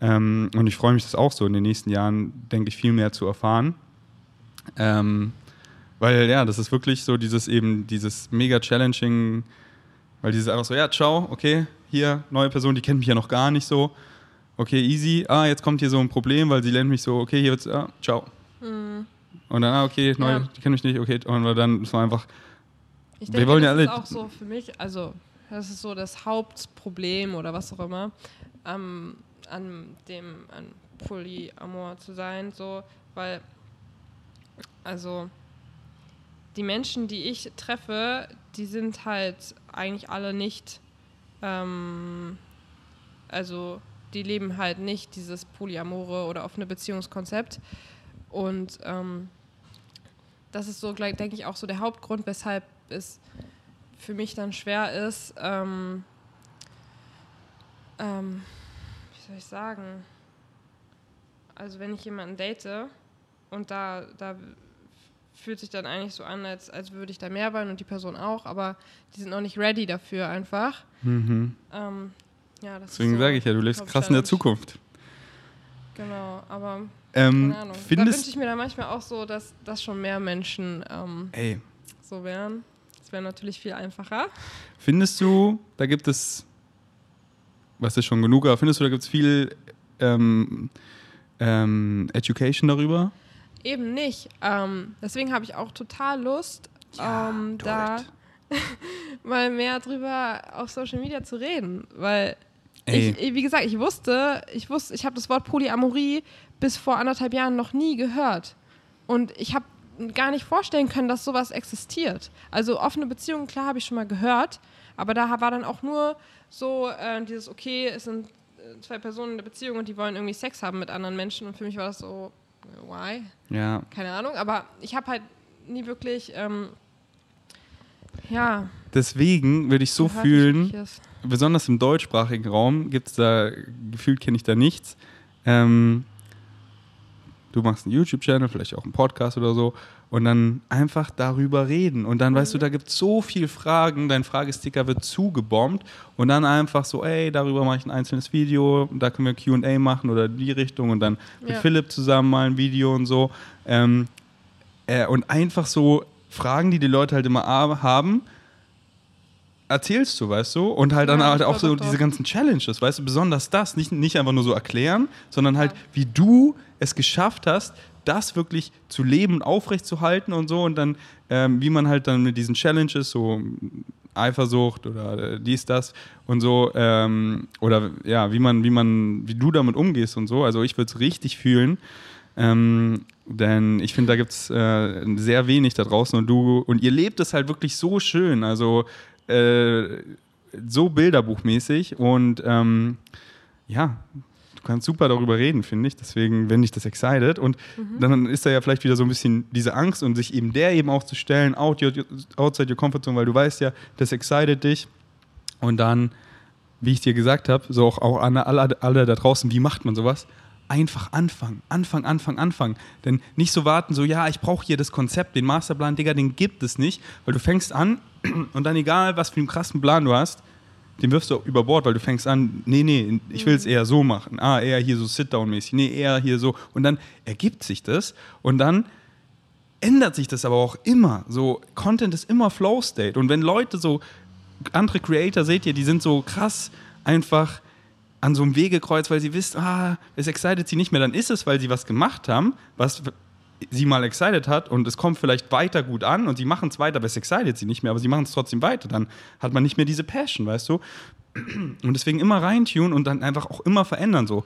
Ähm, und ich freue mich, das auch so in den nächsten Jahren, denke ich, viel mehr zu erfahren. Ähm, weil ja, das ist wirklich so dieses eben, dieses mega challenging, weil dieses einfach so, ja, ciao, okay, hier, neue Person, die kennt mich ja noch gar nicht so okay, easy, ah, jetzt kommt hier so ein Problem, weil sie lernt mich so, okay, hier wird's, ah, ciao. Mhm. Und dann, ah, okay, neu, ja. die kennen mich nicht, okay, und dann ist man einfach. Ich denke, wir wollen das ja alle. ist auch so für mich, also, das ist so das Hauptproblem oder was auch immer, ähm, an dem, an Polyamor zu sein, so, weil, also, die Menschen, die ich treffe, die sind halt eigentlich alle nicht, ähm, also die leben halt nicht dieses Polyamore oder offene Beziehungskonzept. Und ähm, das ist so, denke ich, auch so der Hauptgrund, weshalb es für mich dann schwer ist, ähm, ähm, wie soll ich sagen, also wenn ich jemanden date und da, da fühlt sich dann eigentlich so an, als, als würde ich da mehr wollen und die Person auch, aber die sind noch nicht ready dafür einfach. Mhm. Ähm, ja, Deswegen so sage ich ja, du lebst krass in der Zukunft. Genau, aber ähm, keine Ahnung. da wünsche ich mir dann manchmal auch so, dass, dass schon mehr Menschen ähm, so wären. Das wäre natürlich viel einfacher. Findest du, da gibt es, was ist schon genug, aber findest du, da gibt es viel ähm, ähm, Education darüber? Eben nicht. Ähm, deswegen habe ich auch total Lust, ja, ähm, da mal mehr drüber auf Social Media zu reden, weil ich, wie gesagt, ich wusste, ich wusste, ich habe das Wort Polyamorie bis vor anderthalb Jahren noch nie gehört. Und ich habe gar nicht vorstellen können, dass sowas existiert. Also offene Beziehungen, klar, habe ich schon mal gehört, aber da war dann auch nur so äh, dieses, okay, es sind äh, zwei Personen in der Beziehung und die wollen irgendwie Sex haben mit anderen Menschen und für mich war das so, why? Ja. Keine Ahnung, aber ich habe halt nie wirklich, ähm, ja. Deswegen würde ich so fühlen, besonders im deutschsprachigen Raum gibt es da, gefühlt kenne ich da nichts. Ähm, du machst einen YouTube-Channel, vielleicht auch einen Podcast oder so und dann einfach darüber reden. Und dann weißt du, da gibt es so viele Fragen, dein Fragesticker wird zugebombt und dann einfach so, ey, darüber mache ich ein einzelnes Video, da können wir QA machen oder die Richtung und dann mit ja. Philipp zusammen mal ein Video und so. Ähm, äh, und einfach so Fragen, die die Leute halt immer haben erzählst du, weißt du? Und halt dann ja, halt auch so diese ganzen Challenges, weißt du? Besonders das, nicht, nicht einfach nur so erklären, sondern halt, wie du es geschafft hast, das wirklich zu leben und aufrechtzuerhalten und so. Und dann, ähm, wie man halt dann mit diesen Challenges, so Eifersucht oder äh, dies, das und so, ähm, oder ja, wie man, wie man, wie du damit umgehst und so. Also ich würde es richtig fühlen. Ähm, denn ich finde, da gibt es äh, sehr wenig da draußen und du, und ihr lebt es halt wirklich so schön. Also äh, so bilderbuchmäßig und ähm, ja, du kannst super darüber reden, finde ich. Deswegen, wenn dich das excited. Und mhm. dann ist da ja vielleicht wieder so ein bisschen diese Angst und sich eben der eben auch zu stellen, out your, outside your comfort zone, weil du weißt ja, das excited dich. Und dann, wie ich dir gesagt habe, so auch, auch alle, alle, alle da draußen, wie macht man sowas? einfach anfangen. Anfangen, anfangen, anfangen. Denn nicht so warten, so, ja, ich brauche hier das Konzept, den Masterplan, Digga, den gibt es nicht, weil du fängst an und dann egal, was für einen krassen Plan du hast, den wirfst du über Bord, weil du fängst an, nee, nee, ich will es mhm. eher so machen. Ah, eher hier so Sit-Down-mäßig. Nee, eher hier so. Und dann ergibt sich das und dann ändert sich das aber auch immer. So, Content ist immer Flow-State. Und wenn Leute so, andere Creator seht ihr, die sind so krass einfach an so einem Wegekreuz, weil sie wissen, ah, es excited sie nicht mehr, dann ist es, weil sie was gemacht haben, was sie mal excited hat und es kommt vielleicht weiter gut an und sie machen es weiter, aber es excited sie nicht mehr, aber sie machen es trotzdem weiter. Dann hat man nicht mehr diese Passion, weißt du? Und deswegen immer reintun und dann einfach auch immer verändern. So.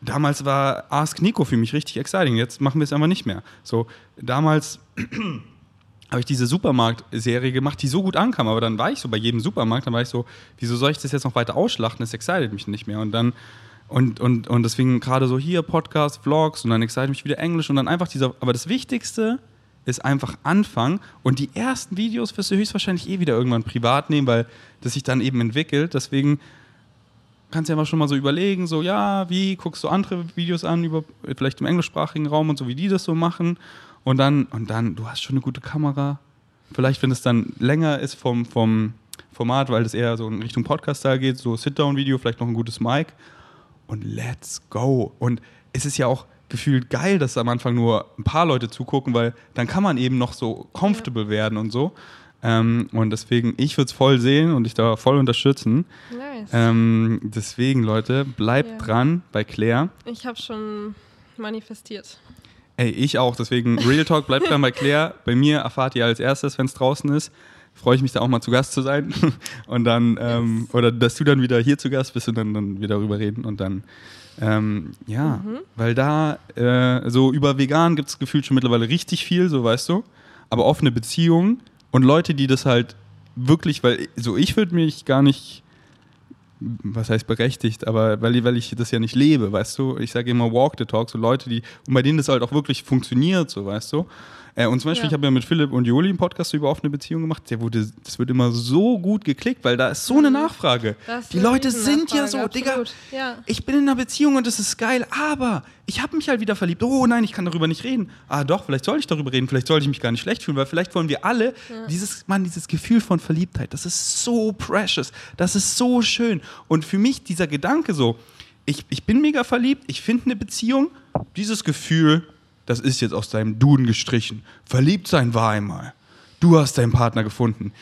Damals war Ask Nico für mich richtig exciting, jetzt machen wir es einfach nicht mehr. So, damals habe ich diese Supermarkt-Serie gemacht, die so gut ankam, aber dann war ich so bei jedem Supermarkt, dann war ich so, wieso soll ich das jetzt noch weiter ausschlachten? Das excited mich nicht mehr. Und dann, und, und, und deswegen gerade so hier Podcast, Vlogs und dann excited mich wieder Englisch und dann einfach dieser, aber das Wichtigste ist einfach anfangen und die ersten Videos wirst du höchstwahrscheinlich eh wieder irgendwann privat nehmen, weil das sich dann eben entwickelt. Deswegen kannst du ja mal schon mal so überlegen, so ja, wie guckst du andere Videos an, über vielleicht im englischsprachigen Raum und so, wie die das so machen und dann, und dann, du hast schon eine gute Kamera. Vielleicht, wenn es dann länger ist vom, vom Format, weil das eher so in Richtung Podcast-Style geht, so Sit-Down-Video, vielleicht noch ein gutes Mic. Und let's go. Und es ist ja auch gefühlt geil, dass am Anfang nur ein paar Leute zugucken, weil dann kann man eben noch so comfortable ja. werden und so. Ähm, und deswegen, ich würde es voll sehen und dich da voll unterstützen. Nice. Ähm, deswegen, Leute, bleibt ja. dran bei Claire. Ich habe schon manifestiert. Ey, ich auch. Deswegen, Real Talk bleibt dran bei Claire. Bei mir erfahrt ihr als erstes, wenn es draußen ist. Freue ich mich da auch mal zu Gast zu sein. Und dann, ähm, yes. oder dass du dann wieder hier zu Gast bist und dann, dann wir darüber reden. Und dann, ähm, ja, mhm. weil da äh, so über vegan gibt es gefühlt schon mittlerweile richtig viel, so weißt du. Aber offene Beziehungen und Leute, die das halt wirklich, weil so ich würde mich gar nicht was heißt berechtigt, aber weil, weil ich das ja nicht lebe, weißt du? Ich sage immer Walk the Talk, so Leute, die, und bei denen das halt auch wirklich funktioniert, so, weißt du? Äh, und zum Beispiel, ja. ich habe ja mit Philipp und Joli einen Podcast über offene Beziehungen gemacht. Der wurde, das wird immer so gut geklickt, weil da ist so eine mhm. Nachfrage. Die Leute sind ja so, absolut. Digga, ja. ich bin in einer Beziehung und das ist geil, aber ich habe mich halt wieder verliebt. Oh nein, ich kann darüber nicht reden. Ah doch, vielleicht soll ich darüber reden, vielleicht sollte ich mich gar nicht schlecht fühlen, weil vielleicht wollen wir alle ja. dieses, Mann, dieses Gefühl von Verliebtheit, das ist so precious, das ist so schön. Und für mich dieser Gedanke so, ich, ich bin mega verliebt, ich finde eine Beziehung, dieses Gefühl, das ist jetzt aus deinem Duden gestrichen. Verliebt sein war einmal. Du hast deinen Partner gefunden.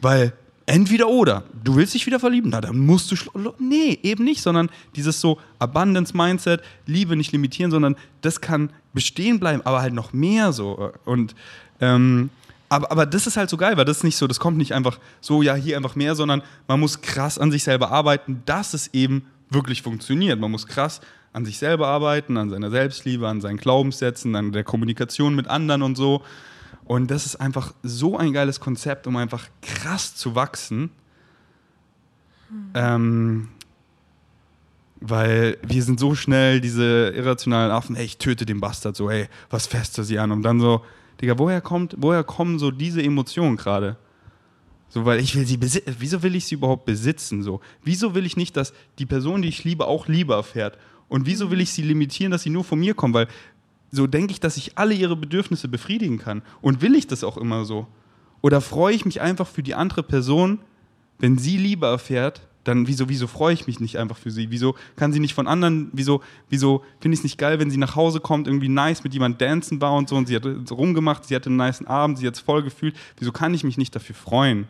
Weil entweder oder, du willst dich wieder verlieben, na dann musst du. Nee, eben nicht, sondern dieses so Abundance-Mindset, Liebe nicht limitieren, sondern das kann bestehen bleiben, aber halt noch mehr so. Und. Ähm, aber, aber das ist halt so geil, weil das ist nicht so, das kommt nicht einfach so, ja, hier einfach mehr, sondern man muss krass an sich selber arbeiten, dass es eben wirklich funktioniert. Man muss krass an sich selber arbeiten, an seiner Selbstliebe, an seinen Glaubenssätzen, an der Kommunikation mit anderen und so. Und das ist einfach so ein geiles Konzept, um einfach krass zu wachsen. Hm. Ähm, weil wir sind so schnell diese irrationalen Affen, ey, ich töte den Bastard, so, ey, was fässt er sie an? Und dann so, Digga, woher kommt, woher kommen so diese Emotionen gerade? So, weil ich will sie besitzen. Wieso will ich sie überhaupt besitzen? So, wieso will ich nicht, dass die Person, die ich liebe, auch Liebe erfährt? Und wieso will ich sie limitieren, dass sie nur von mir kommen? Weil so denke ich, dass ich alle ihre Bedürfnisse befriedigen kann. Und will ich das auch immer so? Oder freue ich mich einfach für die andere Person, wenn sie Liebe erfährt, dann wieso, wieso freue ich mich nicht einfach für sie? Wieso kann sie nicht von anderen, wieso, wieso finde ich es nicht geil, wenn sie nach Hause kommt, irgendwie nice mit jemandem dancen war und so und sie hat rumgemacht, sie hatte einen nice Abend, sie hat es voll gefühlt. Wieso kann ich mich nicht dafür freuen?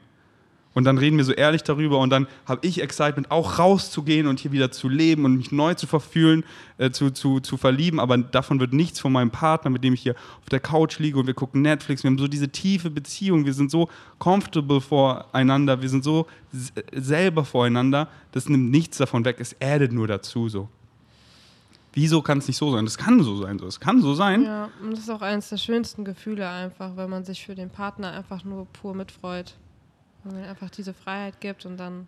Und dann reden wir so ehrlich darüber und dann habe ich Excitement, auch rauszugehen und hier wieder zu leben und mich neu zu verfühlen, äh, zu, zu, zu verlieben. Aber davon wird nichts von meinem Partner, mit dem ich hier auf der Couch liege und wir gucken Netflix. Wir haben so diese tiefe Beziehung. Wir sind so comfortable voreinander. Wir sind so selber voreinander. Das nimmt nichts davon weg. Es addet nur dazu so. Wieso kann es nicht so sein? Das kann so sein. So. Es kann so sein. Ja, und das ist auch eines der schönsten Gefühle einfach, weil man sich für den Partner einfach nur pur mitfreut. Wenn man einfach diese Freiheit gibt und dann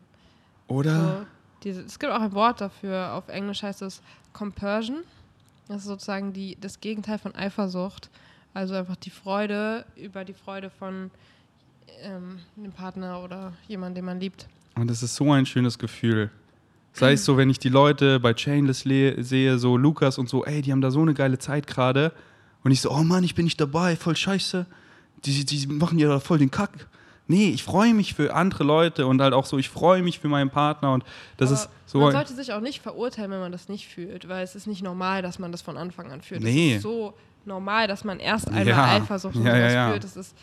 Oder so diese, es gibt auch ein Wort dafür, auf Englisch heißt es Compersion. Das ist sozusagen die, das Gegenteil von Eifersucht. Also einfach die Freude über die Freude von ähm, dem Partner oder jemandem, den man liebt. Und das ist so ein schönes Gefühl. Sei es so, wenn ich die Leute bei Chainless sehe, so Lukas und so, ey, die haben da so eine geile Zeit gerade. Und ich so, oh Mann, ich bin nicht dabei, voll scheiße. Die, die machen ja voll den Kack. Nee, ich freue mich für andere Leute und halt auch so, ich freue mich für meinen Partner und das Aber ist so. Man sollte sich auch nicht verurteilen, wenn man das nicht fühlt, weil es ist nicht normal, dass man das von Anfang an fühlt. Nee. Es ist so normal, dass man erst einmal Ja. Eifersucht Ja, ja, ja. fühlt. Das ist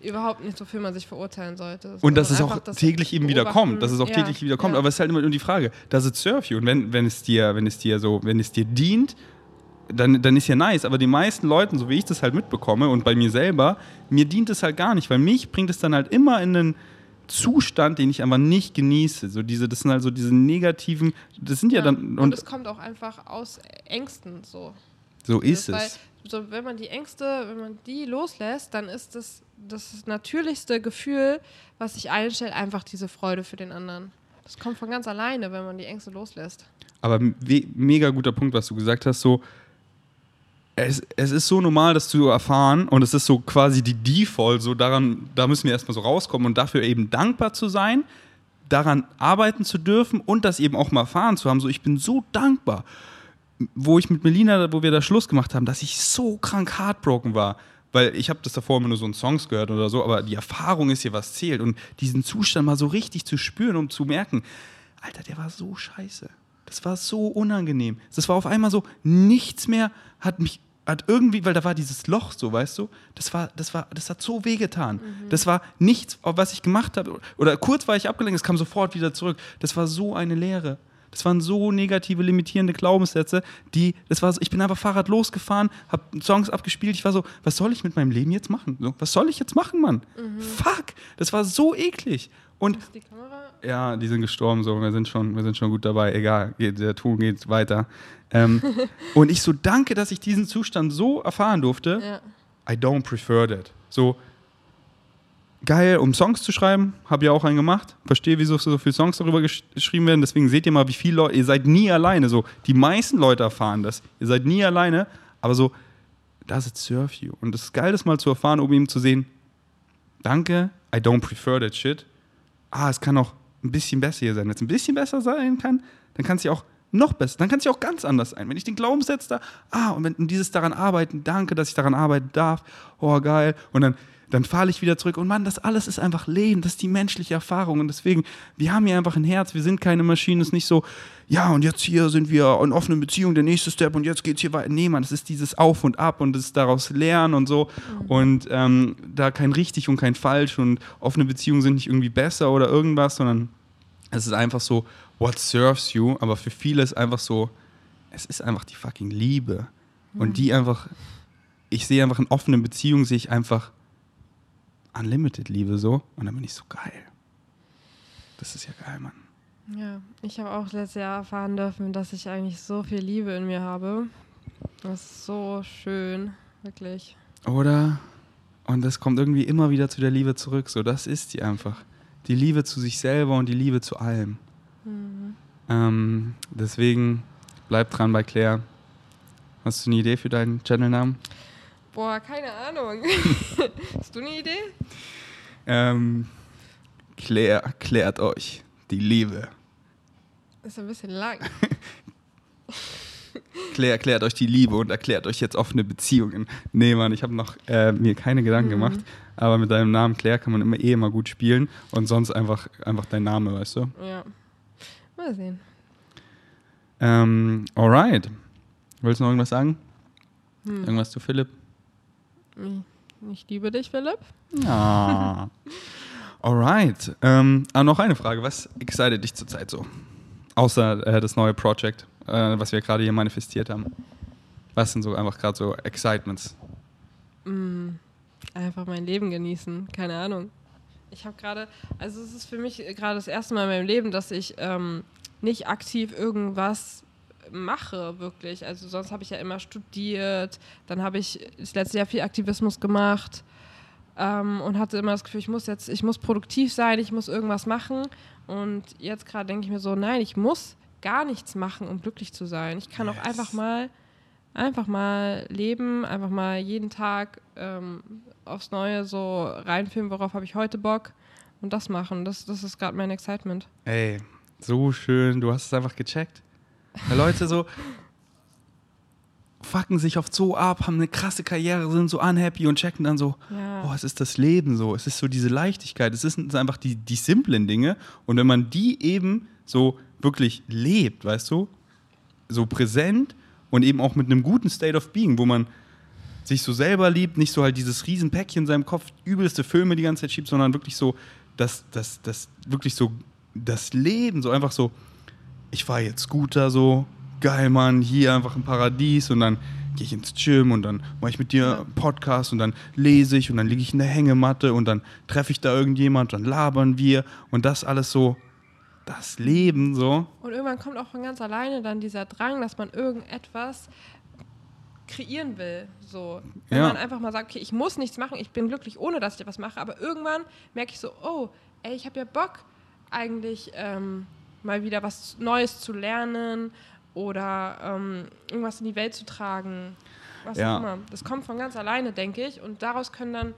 überhaupt nicht, wofür man sich verurteilen sollte. Und dass es auch das täglich eben wieder kommt, dass es auch Ja, täglich wieder kommt. ja. Aber es ist halt immer nur die Frage, does it serve you? Und wenn, wenn es dir, wenn es dir so, wenn es dir dient, dann, dann ist ja nice. Aber die meisten Leuten, so wie ich das halt mitbekomme und bei mir selber, mir dient es halt gar nicht, weil mich bringt es dann halt immer in einen Zustand, den ich einfach nicht genieße. So diese, das sind halt so diese negativen, das sind ja, Ja, dann, und, und, es kommt auch einfach aus Ängsten so. so ist Weil, es. So, wenn man die Ängste, wenn man die loslässt, dann ist das das natürlichste Gefühl, was sich einstellt, einfach diese Freude für den anderen. Das kommt von ganz alleine, wenn man die Ängste loslässt. Aber me mega guter Punkt, was du gesagt hast, so es, es ist so normal, das zu erfahren und es ist so quasi die Default, so daran, da müssen wir erstmal so rauskommen und dafür eben dankbar zu sein, daran arbeiten zu dürfen und das eben auch mal erfahren zu haben. So, ich bin so dankbar, wo ich mit Melina, wo wir da Schluss gemacht haben, dass ich so krank heartbroken war. Weil ich habe das davor immer nur so in Songs gehört oder so, aber die Erfahrung ist hier, was zählt. Und diesen Zustand mal so richtig zu spüren, um zu merken, Alter, der war so scheiße. Das war so unangenehm. Das war auf einmal so, nichts mehr hat mich, hat irgendwie, weil da war dieses Loch so, weißt du? Das war, das war, das hat so wehgetan. Das war nichts, was ich gemacht habe. Oder kurz war ich abgelenkt, es kam sofort wieder zurück. Das war so eine Leere. Das waren so negative, limitierende Glaubenssätze, die, das war so, ich bin einfach Fahrrad losgefahren, habe Songs abgespielt, ich war so, was soll ich mit meinem Leben jetzt machen? So, was soll ich jetzt machen, Mann? Fuck, das war so eklig. Und die ja, die sind gestorben, so, wir sind schon, wir sind schon gut dabei, egal, geht, der Ton geht weiter. Ähm, und ich so, danke, dass ich diesen Zustand so erfahren durfte. Ja. I don't prefer that. So, geil, um Songs zu schreiben, habe ja auch einen gemacht. Verstehe, wieso so viele Songs darüber gesch geschrieben werden. Deswegen seht ihr mal, wie viele Leute, ihr seid nie alleine. So, die meisten Leute erfahren das. Ihr seid nie alleine, aber so, does it serve you? Und es ist geil, das mal zu erfahren, um eben zu sehen, danke, I don't prefer that shit. Ah, es kann auch ein bisschen besser hier sein. Wenn es ein bisschen besser sein kann, dann kann es ja auch noch besser, dann kann es ja auch ganz anders sein. Wenn ich den Glaubenssatz da, ah, und wenn dieses daran arbeiten, danke, dass ich daran arbeiten darf, oh geil, und dann, dann fahle ich wieder zurück. Und Mann, das alles ist einfach Leben, das ist die menschliche Erfahrung. Und deswegen, wir haben hier einfach ein Herz, wir sind keine Maschinen, es ist nicht so, ja, und jetzt hier sind wir in offenen Beziehung, der nächste Step und jetzt geht's hier weiter. Nee, Mann, es ist dieses Auf und Ab und das daraus lernen und so. Und ähm, da kein richtig und kein falsch und offene Beziehungen sind nicht irgendwie besser oder irgendwas, sondern es ist einfach so, what serves you, aber für viele ist einfach so, es ist einfach die fucking Liebe. Und die einfach, ich sehe einfach in offenen Beziehungen, sehe ich einfach unlimited Liebe so. Und dann bin ich so geil. Das ist ja geil, Mann. Ja, ich habe auch letztes Jahr erfahren dürfen, dass ich eigentlich so viel Liebe in mir habe. Das ist so schön, wirklich. Oder? Und das kommt irgendwie immer wieder zu der Liebe zurück. So, das ist die einfach. Die Liebe zu sich selber und die Liebe zu allem. Ähm, deswegen bleib dran bei Claire. Hast du eine Idee für deinen Channelnamen? Boah, keine Ahnung. Hast du eine Idee? Ähm, Claire erklärt euch die Liebe. Ist ein bisschen lang. Claire erklärt euch die Liebe und erklärt euch jetzt offene Beziehungen. Nee, Mann, ich habe noch äh, mir keine Gedanken gemacht. Aber mit deinem Namen Claire kann man immer eh immer gut spielen und sonst einfach, einfach dein Name, weißt du? Ja. Mal sehen. Ähm, alright. Willst du noch irgendwas sagen? Irgendwas zu Philipp? Ich liebe dich, Philipp. Ja. Alright. Ähm, ah, noch eine Frage. Was excited dich zurzeit so? Außer äh, das neue Project, äh, was wir gerade hier manifestiert haben. Was sind so einfach gerade so Excitements? Einfach mein Leben genießen. Keine Ahnung. Ich habe gerade, also es ist für mich gerade das erste Mal in meinem Leben, dass ich ähm, nicht aktiv irgendwas mache, wirklich. Also sonst habe ich ja immer studiert, dann habe ich das letzte Jahr viel Aktivismus gemacht. ähm, und hatte immer das Gefühl, ich muss jetzt, ich muss produktiv sein, ich muss irgendwas machen. Und jetzt gerade denke ich mir so, nein, ich muss gar nichts machen, um glücklich zu sein. Ich kann yes. auch einfach mal, einfach mal leben, einfach mal jeden Tag ähm, aufs Neue so reinfilmen, worauf habe ich heute Bock und das machen. Das, das ist gerade mein Excitement. Ey, so schön, du hast es einfach gecheckt. Leute so fucken sich oft so ab, haben eine krasse Karriere, sind so unhappy und checken dann so, ja. oh, es ist das Leben so, es ist so diese Leichtigkeit, es sind einfach die, die simplen Dinge. Und wenn man die eben so wirklich lebt, weißt du, so präsent und eben auch mit einem guten State of Being, wo man sich so selber liebt, nicht so halt dieses Riesenpäckchen in seinem Kopf, übelste Filme die ganze Zeit schiebt, sondern wirklich so, das, das, das, wirklich so das Leben, so einfach so, ich fahre jetzt Scooter so, geil, Mann, hier einfach im Paradies und dann gehe ich ins Gym und dann mache ich mit dir einen Podcast und dann lese ich und dann liege ich in der Hängematte und dann treffe ich da irgendjemand, dann labern wir und das alles so, das Leben so. Und irgendwann kommt auch von ganz alleine dann dieser Drang, dass man irgendetwas kreieren will. So. Wenn ja. man einfach mal sagt, okay, ich muss nichts machen, ich bin glücklich, ohne dass ich etwas mache, aber irgendwann merke ich so, oh, ey, ich habe ja Bock, eigentlich ähm, mal wieder was Neues zu lernen oder ähm, irgendwas in die Welt zu tragen. Was ja. auch immer. Das kommt von ganz alleine, denke ich. Und daraus können dann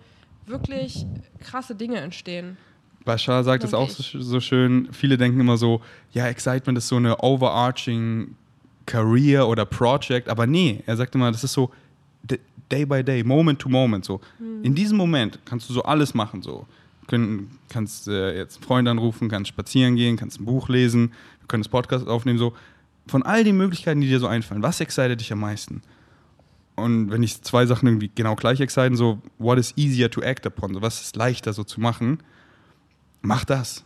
wirklich krasse Dinge entstehen. Bashar sagt es auch so, so, schön. Viele denken immer so, ja, Excitement ist so eine overarching Career oder Project. Aber nee, er sagt immer, das ist so day by day, moment to moment. So. Hm. In diesem Moment kannst du so alles machen. So. Können, kannst äh, jetzt einen Freund anrufen, kannst spazieren gehen, kannst ein Buch lesen, wir können das Podcast aufnehmen. So von all den Möglichkeiten, die dir so einfallen, was excited dich am meisten? Und wenn ich zwei Sachen irgendwie genau gleich exciten, so, what is easier to act upon? So, was ist leichter so zu machen? Mach das.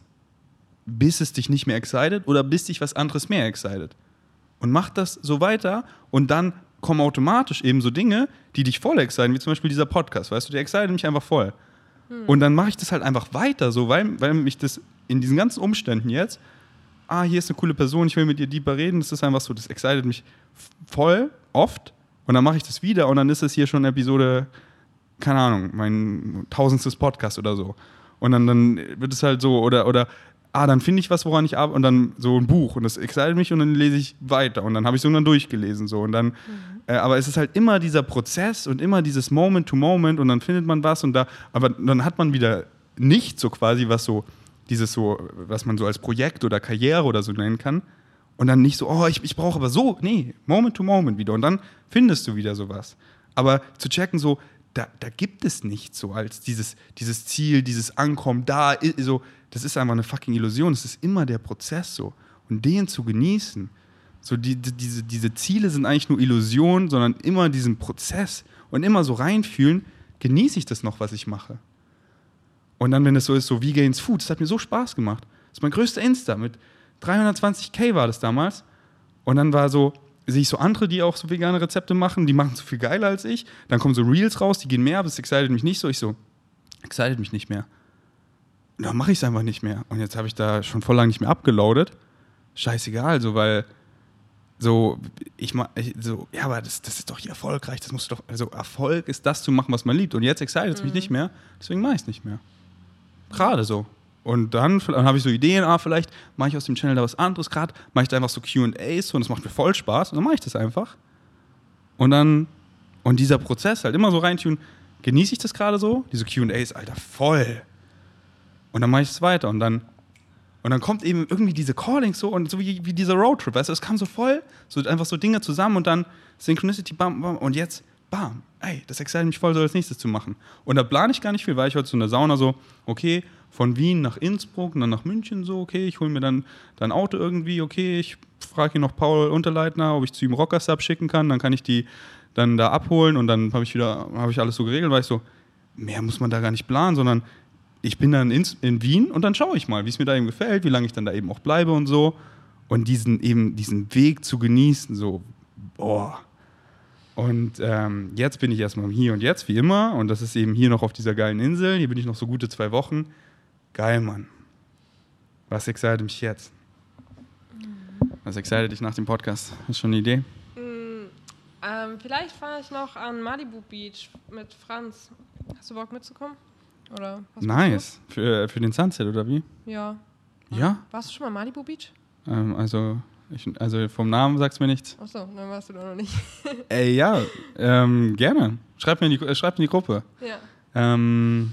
Bis es dich nicht mehr excited oder bis dich was anderes mehr excited. Und mach das so weiter und dann kommen automatisch eben so Dinge, die dich voll exciten, wie zum Beispiel dieser Podcast, weißt du, der excited mich einfach voll. Hm. Und dann mache ich das halt einfach weiter, so, weil, weil mich das in diesen ganzen Umständen jetzt ah, hier ist eine coole Person, ich will mit ihr deeper reden. Das ist einfach so, das excited mich voll, oft. Und dann mache ich das wieder und dann ist es hier schon Episode, keine Ahnung, mein tausendstes Podcast oder so. Und dann, dann wird es halt so, oder, oder ah, dann finde ich was, woran ich arbeite, und dann so ein Buch und das excited mich und dann lese ich weiter und dann habe ich es irgendwann durchgelesen. So. Und dann, mhm. äh, aber es ist halt immer dieser Prozess und immer dieses Moment to Moment und dann findet man was und da, aber dann hat man wieder nicht so quasi was so dieses so, was man so als Projekt oder Karriere oder so nennen kann. Und dann nicht so, oh, ich, ich brauche aber so, nee, Moment to Moment wieder. Und dann findest du wieder sowas. Aber zu checken, so, da, da gibt es nichts so als dieses, dieses Ziel, dieses Ankommen, da, so, das ist einfach eine fucking Illusion. Es ist immer der Prozess so. Und den zu genießen. So, die, die, diese, diese Ziele sind eigentlich nur Illusionen, sondern immer diesen Prozess und immer so reinfühlen, genieße ich das noch, was ich mache. Und dann, wenn es so ist, so Vegans Food, das hat mir so Spaß gemacht. Das ist mein größter Insta. Mit 320k war das damals. Und dann war so, sehe ich so andere, die auch so vegane Rezepte machen, die machen so viel geiler als ich. Dann kommen so Reels raus, die gehen mehr, aber es excited mich nicht so. Ich so, excited mich nicht mehr. Dann mache ich es einfach nicht mehr. Und jetzt habe ich da schon voll lange nicht mehr abgeloadet. Scheißegal, so, weil so, ich mal, so, ja, aber das, das ist doch hier erfolgreich, das musst du doch, also Erfolg ist das zu machen, was man liebt. Und jetzt excited es mhm. mich nicht mehr, deswegen mache ich es nicht mehr. Gerade so. Und dann, dann habe ich so Ideen, ah, vielleicht mache ich aus dem Channel da was anderes. Gerade mache ich da einfach so QAs und das macht mir voll Spaß. Und dann mache ich das einfach. Und dann, und dieser Prozess halt immer so reintun, genieße ich das gerade so? Diese QAs, Alter, voll. Und dann mache ich es weiter. Und dann, und dann kommt eben irgendwie diese Callings so und so wie, wie dieser Roadtrip, weißt du, es kam so voll, so einfach so Dinge zusammen und dann Synchronicity, bam, bam, und jetzt bam, ey, das excited mich voll, so als nächstes zu machen. Und da plane ich gar nicht viel, weil ich heute so in der Sauna so, okay, von Wien nach Innsbruck und dann nach München so, okay, ich hole mir dann dein Auto irgendwie, okay, ich frage hier noch Paul Unterleitner, ob ich zu ihm Rockers abschicken kann, dann kann ich die dann da abholen und dann habe ich wieder, habe ich alles so geregelt, weil ich so, mehr muss man da gar nicht planen, sondern ich bin dann in, in Wien und dann schaue ich mal, wie es mir da eben gefällt, wie lange ich dann da eben auch bleibe und so. Und diesen eben, diesen Weg zu genießen, so, boah, und ähm, jetzt bin ich erstmal hier und jetzt, wie immer. Und das ist eben hier noch auf dieser geilen Insel. Hier bin ich noch so gute zwei Wochen. Geil, Mann. Was excited mich jetzt? Was excited dich nach dem Podcast? Hast du schon eine Idee? Mm, ähm, vielleicht fahre ich noch an Malibu Beach mit Franz. Hast du Bock mitzukommen? Oder was Nice. Für, für den Sunset, oder wie? du? Ja. Ja. Warst du schon mal Malibu Beach? Ähm, also, ich, also vom Namen sagt's mir nichts. Achso, dann warst du da noch nicht. Ey, ja, ähm, gerne. Schreibt mir in die, äh, schreibt in die Gruppe. ja. Ähm,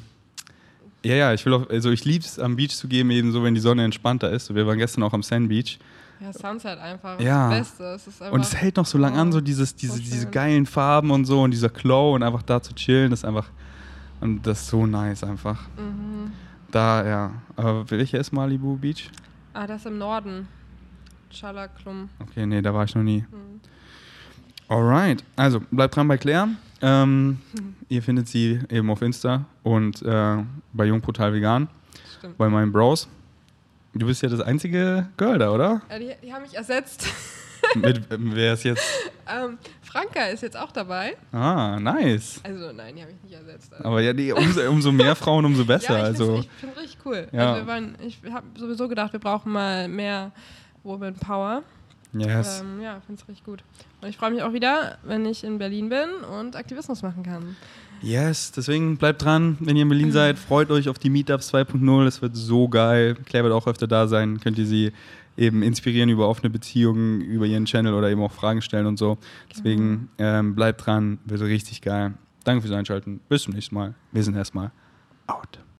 ja, ja, ich will auch, also ich lieb's am Beach zu gehen, eben so, wenn die Sonne entspannter ist. Wir waren gestern auch am Sand Beach. Ja, Sunset einfach. Ja. Das Beste. Es Und es hält noch so lang an, so dieses, diese, so diese geilen Farben und so und dieser Glow und einfach da zu chillen, das ist einfach, und das ist so nice einfach. Mhm. Da, ja. Aber welcher ist Malibu Beach? Ah, das im Norden. Chalaklum. Okay, nee, da war ich noch nie. Mhm. Alright, also bleibt dran bei Claire. Ähm, ihr findet sie eben auf Insta und äh, bei Jungportal Vegan, Stimmt. bei meinen Bros. Du bist ja das einzige Girl da, oder? Ja, die, die haben mich ersetzt. Mit, wer ist jetzt? ähm, Franka ist jetzt auch dabei. Ah, nice. Also nein, die habe ich nicht ersetzt. Also. Aber ja, die, umso, umso mehr Frauen, umso besser. ja, ich also, finde es richtig cool. Ja. Also waren, ich habe sowieso gedacht, wir brauchen mal mehr Woman Power. yes. Ähm, ja, finde es richtig gut. Und ich freue mich auch wieder, wenn ich in Berlin bin und Aktivismus machen kann. Yes, deswegen bleibt dran, wenn ihr in Berlin seid. Freut euch auf die Meetups 2.0. Es wird so geil. Claire wird auch öfter da sein. Könnt ihr sie eben inspirieren über offene Beziehungen, über ihren Channel oder eben auch Fragen stellen und so. Deswegen ähm, bleibt dran, wird richtig geil. Danke fürs Einschalten. Bis zum nächsten Mal. Wir sind erstmal out.